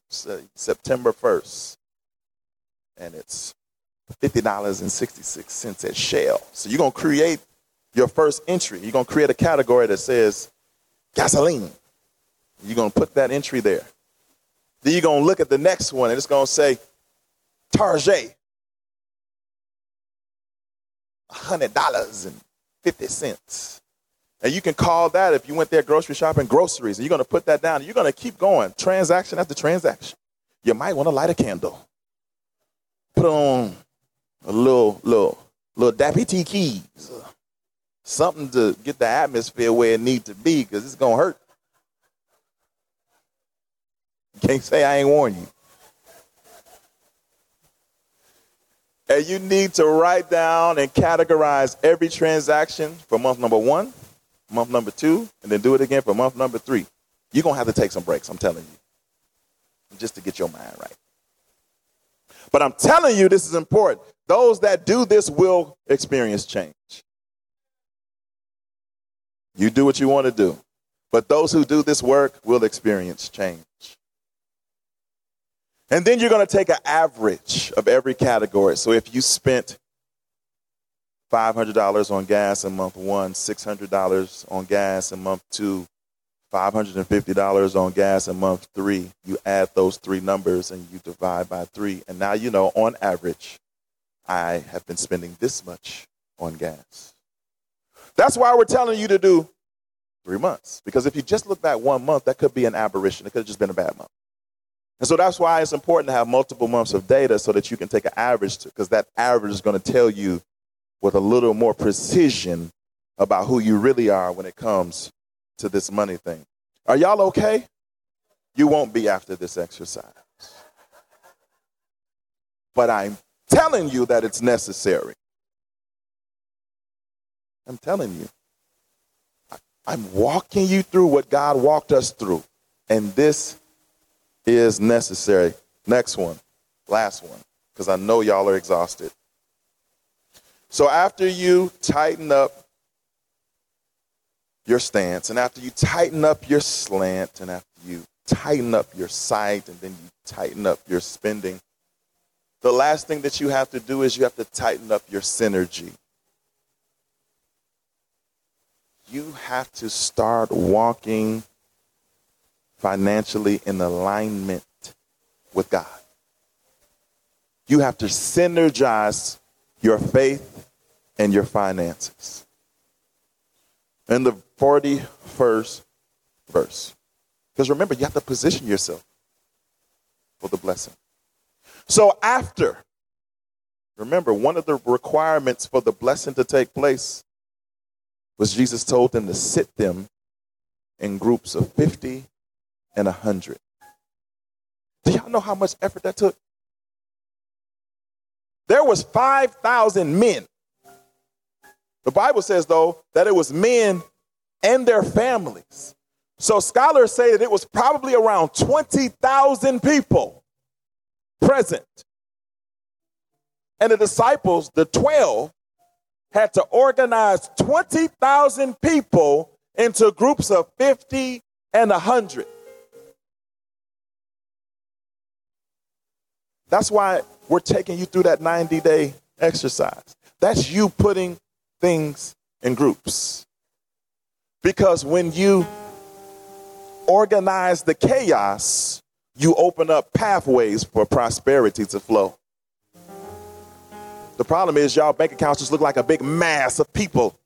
September 1st. And it's $50.66 at Shell. So you're going to create your first entry. You're going to create a category that says gasoline. You're going to put that entry there. Then you're going to look at the next one and it's going to say Target. $100.50. And you can call that if you went there grocery shopping, groceries. And you're going to put that down. You're going to keep going, transaction after transaction. You might want to light a candle. Put on a little, little, little Dappy T keys. Something to get the atmosphere where it needs to be because it's going to hurt. Can't say I ain't warned you. And you need to write down and categorize every transaction for month number one, month number two, and then do it again for month number three. You're going to have to take some breaks, I'm telling you, just to get your mind right. But I'm telling you, this is important. Those that do this will experience change. You do what you want to do. But those who do this work will experience change. And then you're going to take an average of every category. So if you spent $500 on gas in month one, $600 on gas in month two, $550 on gas in month three, you add those three numbers and you divide by three. And now you know on average, I have been spending this much on gas. That's why we're telling you to do three months. Because if you just look back one month, that could be an aberration. It could have just been a bad month. And so that's why it's important to have multiple months of data so that you can take an average, because that average is going to tell you with a little more precision about who you really are when it comes to this money thing. Are y'all okay? You won't be after this exercise. But I'm telling you that it's necessary. I'm telling you. I'm walking you through what God walked us through. And this is necessary. Next one, last one, because I know y'all are exhausted. So after you tighten up your stance, and after you tighten up your slant, and after you tighten up your sight, and then you tighten up your spending, the last thing that you have to do is you have to tighten up your synergy. You have to start walking financially in alignment with God. You have to synergize your faith and your finances. In the 41st verse. Because remember, you have to position yourself for the blessing. So after, remember, one of the requirements for the blessing to take place was Jesus told them to sit them in groups of 50 and a hundred. Do y'all know how much effort that took? There was 5,000 men. The Bible says, though, that it was men and their families. So scholars say that it was probably around 20,000 people present. And the disciples, the 12, had to organize 20,000 people into groups of 50 and 100. That's why we're taking you through that 90 day exercise. That's you putting things in groups. Because when you organize the chaos, you open up pathways for prosperity to flow. The problem is, y'all bank accounts just look like a big mass of people.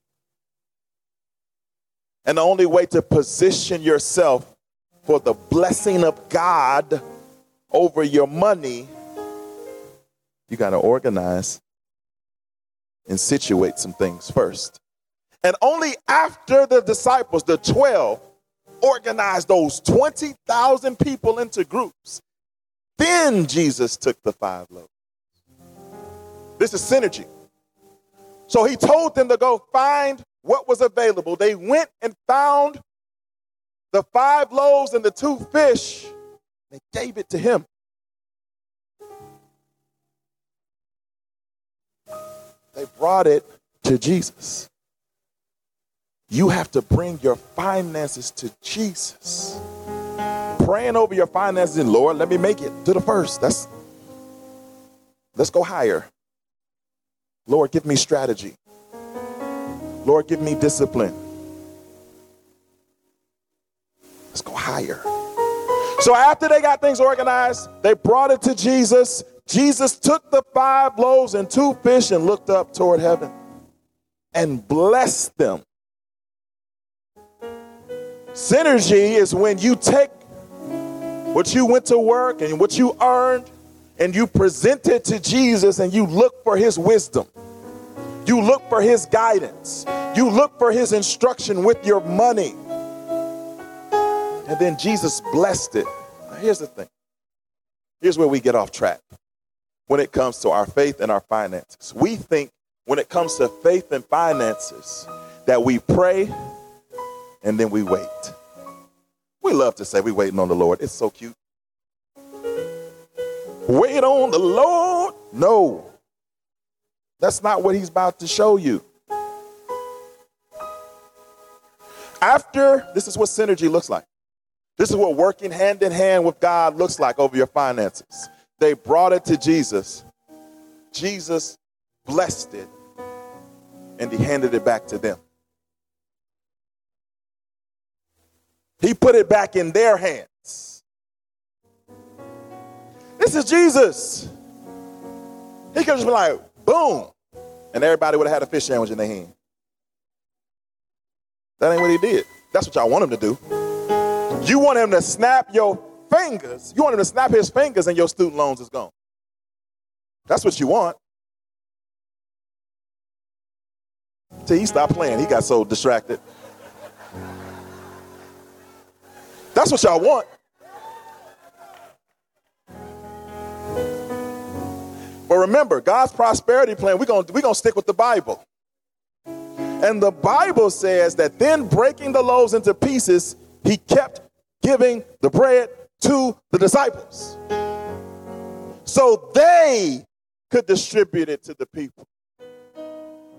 And the only way to position yourself for the blessing of God over your money, you got to organize and situate some things first. And only after the disciples, the 12, organized those 20,000 people into groups, then Jesus took the five loaves. This is synergy. So he told them to go find what was available. They went and found the five loaves and the two fish. They gave it to him. They brought it to Jesus. You have to bring your finances to Jesus. Praying over your finances Lord, let me make it to the first. That's let's go higher. Lord, give me strategy. Lord, give me discipline. Let's go higher. So after they got things organized, they brought it to Jesus. Jesus took the five loaves and two fish and looked up toward heaven and blessed them. Synergy is when you take what you went to work and what you earned and you present it to Jesus and you look for his wisdom. You look for his guidance. You look for his instruction with your money. And then Jesus blessed it. Now, here's the thing. Here's where we get off track when it comes to our faith and our finances. We think when it comes to faith and finances that we pray and then we wait. We love to say we're waiting on the Lord. It's so cute. Wait on the Lord? No. That's not what he's about to show you. After, this is what synergy looks like. This is what working hand in hand with God looks like over your finances. They brought it to Jesus. Jesus blessed it and he handed it back to them. He put it back in their hands. This is Jesus. He could just be like, boom, and everybody would have had a fish sandwich in their hand. That ain't what he did. That's what y'all want him to do. You want him to snap your fingers. You want him to snap his fingers and your student loans is gone. That's what you want. Till he stopped playing, he got so distracted. That's what y'all want. Remember, God's prosperity plan, we're going we're gonna stick with the Bible. And the Bible says that then breaking the loaves into pieces, he kept giving the bread to the disciples. So they could distribute it to the people.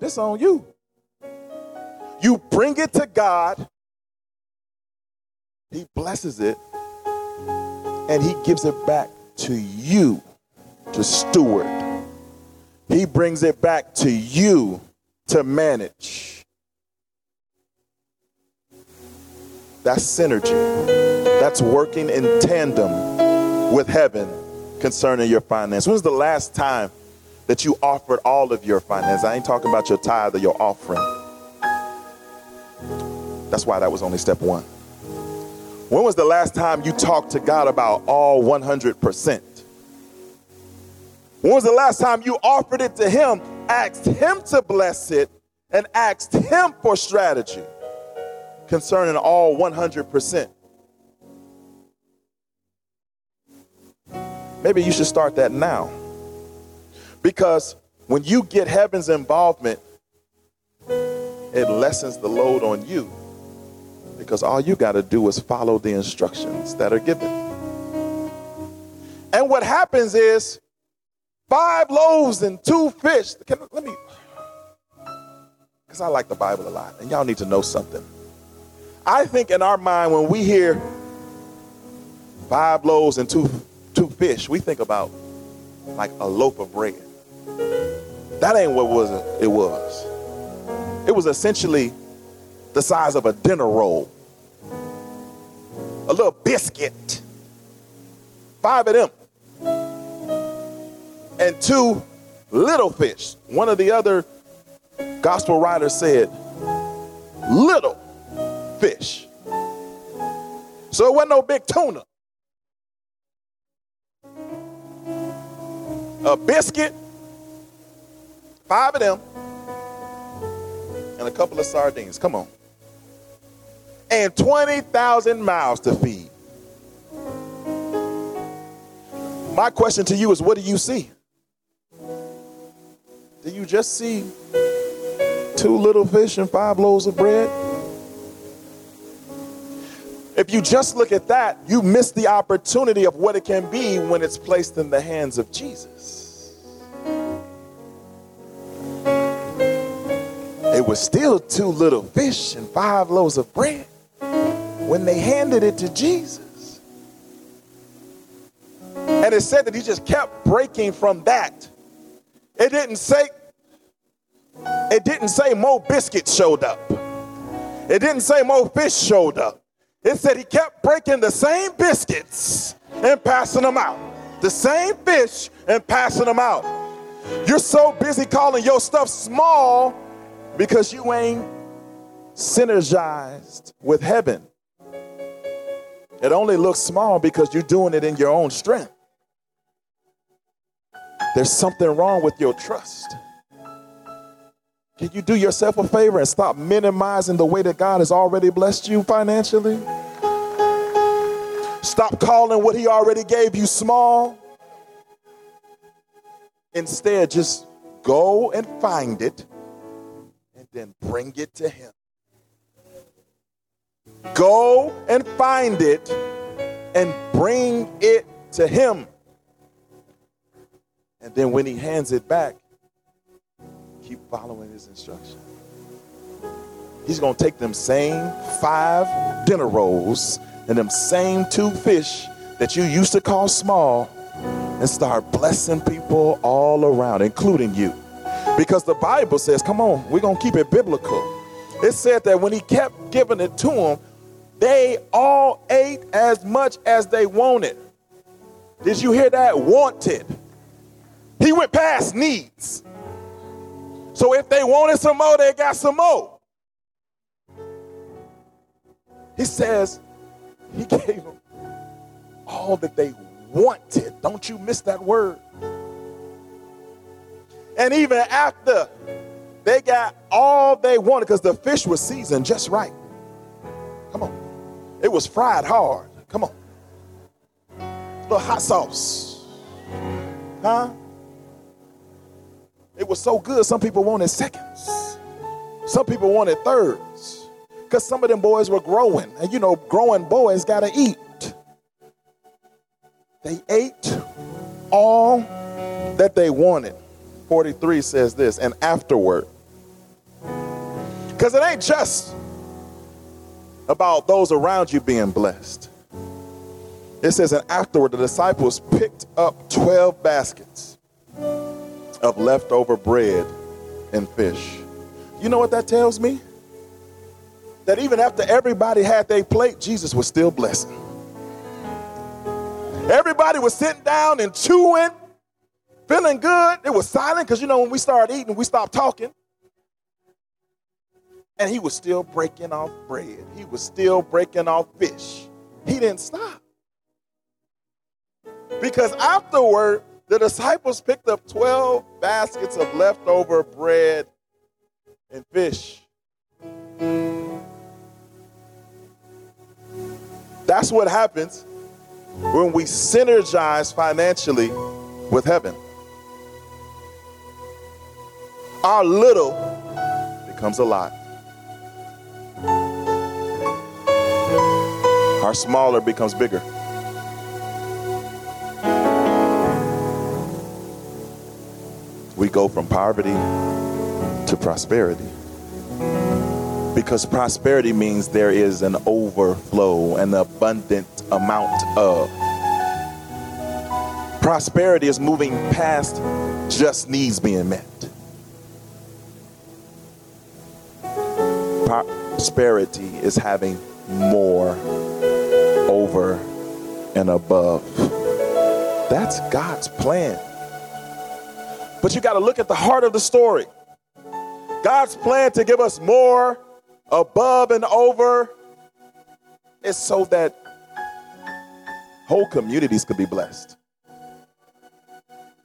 This on you. You bring it to God, He blesses it, and He gives it back to you to steward. He brings it back to you to manage. That's synergy. That's working in tandem with heaven concerning your finance. When was the last time that you offered all of your finance? I ain't talking about your tithe or your offering. That's why that was only step one. When was the last time you talked to God about all 100%? When was the last time you offered it to Him, asked Him to bless it, and asked Him for strategy concerning all 100%? Maybe you should start that now. Because when you get heaven's involvement, it lessens the load on you. Because all you got to do is follow the instructions that are given. And what happens is five loaves and two fish. Can, let me, because I like the Bible a lot, and y'all need to know something. I think in our mind, when we hear five loaves and two two fish, we think about like a loaf of bread. That ain't what was it, it was. It was essentially the size of a dinner roll. A little biscuit. Five of them. And two little fish. One of the other gospel writers said, little fish. So it wasn't no big tuna. A biscuit, five of them, and a couple of sardines. Come on. And 20,000 mouths to feed. My question to you is what do you see? Do you just see two little fish and five loaves of bread? If you just look at that, you miss the opportunity of what it can be when it's placed in the hands of Jesus. It was still two little fish and five loaves of bread when they handed it to Jesus. And it said that he just kept breaking from that. It didn't say it didn't say more biscuits showed up. It didn't say more fish showed up. It said he kept breaking the same biscuits and passing them out. The same fish and passing them out. You're so busy calling your stuff small because you ain't synergized with heaven. It only looks small because you're doing it in your own strength. There's something wrong with your trust. Can you do yourself a favor and stop minimizing the way that God has already blessed you financially? Stop calling what He already gave you small. Instead, just go and find it and then bring it to Him. Go and find it and bring it to Him. And then when He hands it back, keep following his instruction. He's going to take them same five dinner rolls and them same two fish that you used to call small and start blessing people all around, including you. Because the Bible says, come on, we're going to keep it biblical. It said that when he kept giving it to them, they all ate as much as they wanted. Did you hear that? Wanted. He went past needs. So if they wanted some more, they got some more. He says he gave them all that they wanted. Don't you miss that word. And even after they got all they wanted, because the fish was seasoned just right. Come on. It was fried hard. Come on. A little hot sauce. Huh? It was so good, some people wanted seconds. Some people wanted thirds. Because some of them boys were growing. And you know, growing boys got to eat. They ate all that they wanted. 43 says this, and afterward. Because it ain't just about those around you being blessed. It says, and afterward, the disciples picked up 12 baskets of leftover bread and fish. You know what that tells me? That even after everybody had their plate, Jesus was still blessing. Everybody was sitting down and chewing, feeling good. It was silent because you know when we start eating, we stop talking. And he was still breaking off bread. He was still breaking off fish. He didn't stop. Because afterward, the disciples picked up 12 baskets of leftover bread and fish. That's what happens when we synergize financially with heaven. our little becomes a lot. Our smaller becomes bigger. We go from poverty to prosperity. Because prosperity means there is an overflow, an abundant amount of. Prosperity is moving past just needs being met. Prosperity is having more over and above. That's God's plan. But you got to look at the heart of the story. God's plan to give us more above and over is so that whole communities could be blessed.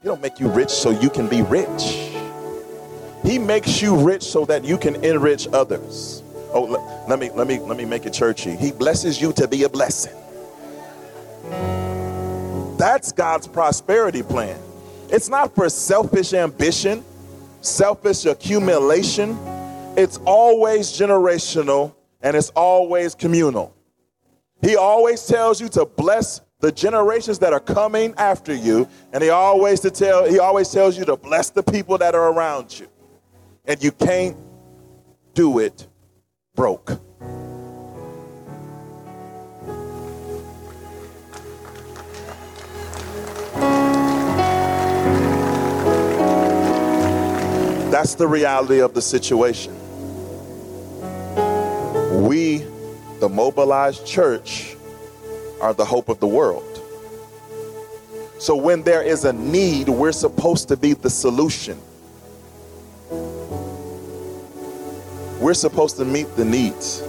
He don't make you rich so you can be rich. He makes you rich so that you can enrich others. Oh, let, let me let me let me make it churchy. He blesses you to be a blessing. That's God's prosperity plan. It's not for selfish ambition, selfish accumulation. It's always generational and it's always communal. He always tells you to bless the generations that are coming after you, and he always to tell he always tells you to bless the people that are around you. And you can't do it broke. That's the reality of the situation. We, the mobilized church, are the hope of the world. So when there is a need, we're supposed to be the solution. We're supposed to meet the needs.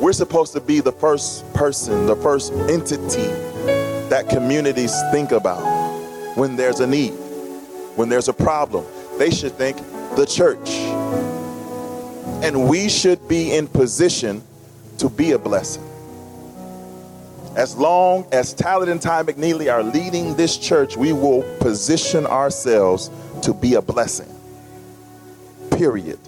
We're supposed to be the first person, the first entity that communities think about when there's a need, when there's a problem they should think the church. And we should be in position to be a blessing. As long as Talaat and Tai McNeely are leading this church, we will position ourselves to be a blessing. Period.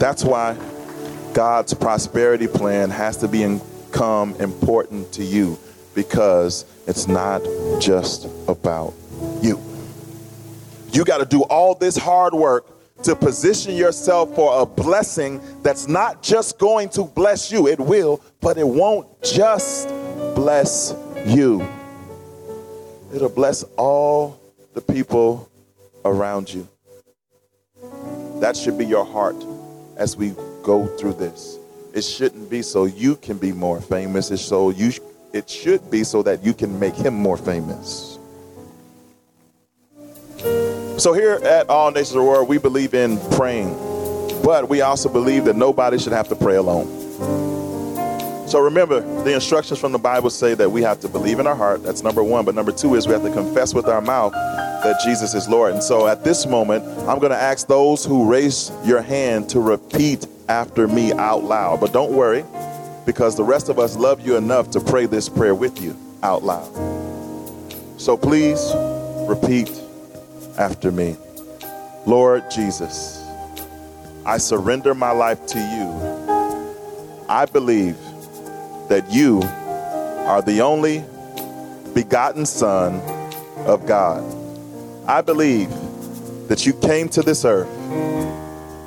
That's why God's prosperity plan has to become important to you because it's not just about. You got to do all this hard work to position yourself for a blessing that's not just going to bless you. It will, but it won't just bless you. It'll bless all the people around you. That should be your heart as we go through this. It shouldn't be so you can be more famous. It's so you it should be so that you can make him more famous. So here at All Nations Aurora, we believe in praying, but we also believe that nobody should have to pray alone. So remember, the instructions from the Bible say that we have to believe in our heart. That's number one. But number two is we have to confess with our mouth that Jesus is Lord. And so at this moment, I'm going to ask those who raise your hand to repeat after me out loud. But don't worry, because the rest of us love you enough to pray this prayer with you out loud. So please repeat after me. Lord Jesus, I surrender my life to you. I believe that you are the only begotten Son of God. I believe that you came to this earth,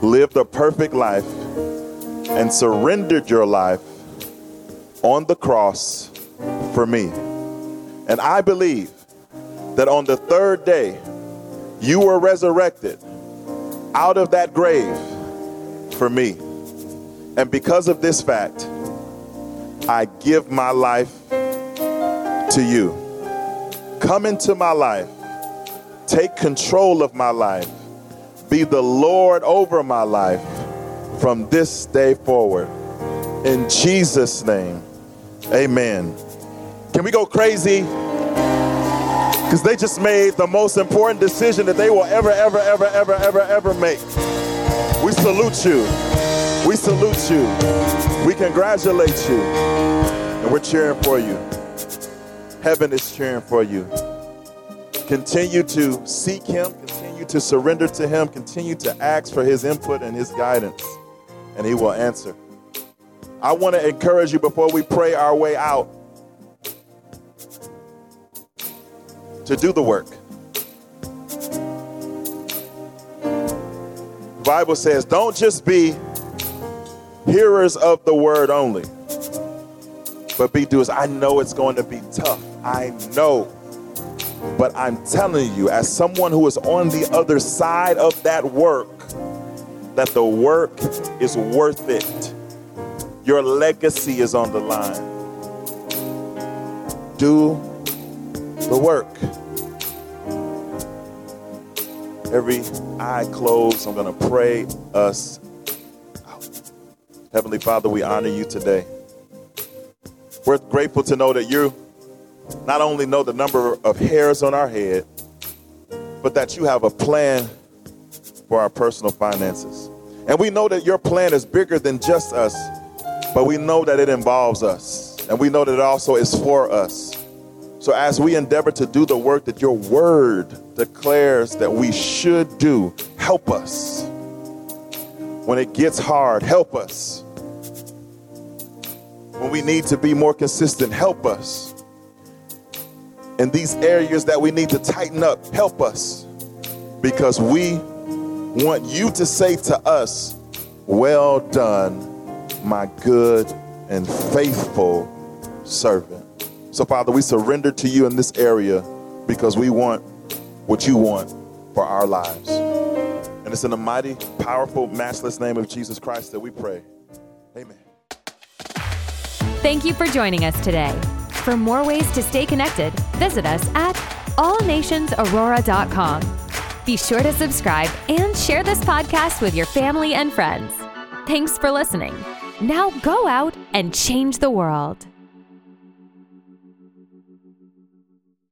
lived a perfect life, and surrendered your life on the cross for me. And I believe that on the third day, you were resurrected out of that grave for me. And because of this fact, I give my life to you. Come into my life. Take control of my life. Be the Lord over my life from this day forward. In Jesus' name, amen. Can we go crazy? Because they just made the most important decision that they will ever, ever, ever, ever, ever, ever make. We salute you. We salute you. We congratulate you. And we're cheering for you. Heaven is cheering for you. Continue to seek Him, continue to surrender to Him, continue to ask for His input and His guidance, and He will answer. I want to encourage you before we pray our way out to do the work. The Bible says, don't just be hearers of the word only, but be doers. I know it's going to be tough. I know. But I'm telling you, as someone who is on the other side of that work, that the work is worth it. Your legacy is on the line. Do the work. Every eye closed, I'm going to pray us out. Heavenly Father, we honor you today. We're grateful to know that you not only know the number of hairs on our head, but that you have a plan for our personal finances. And we know that your plan is bigger than just us, but we know that it involves us. And we know that it also is for us. So as we endeavor to do the work that your word declares that we should do, help us. When it gets hard, help us. When we need to be more consistent, help us. In these areas that we need to tighten up, help us. Because we want you to say to us, Well done, my good and faithful servant. So, Father, we surrender to you in this area because we want what you want for our lives. And it's in the mighty, powerful, matchless name of Jesus Christ that we pray. Amen. Thank you for joining us today. For more ways to stay connected, visit us at allnationsaurora.com. Be sure to subscribe and share this podcast with your family and friends. Thanks for listening. Now go out and change the world.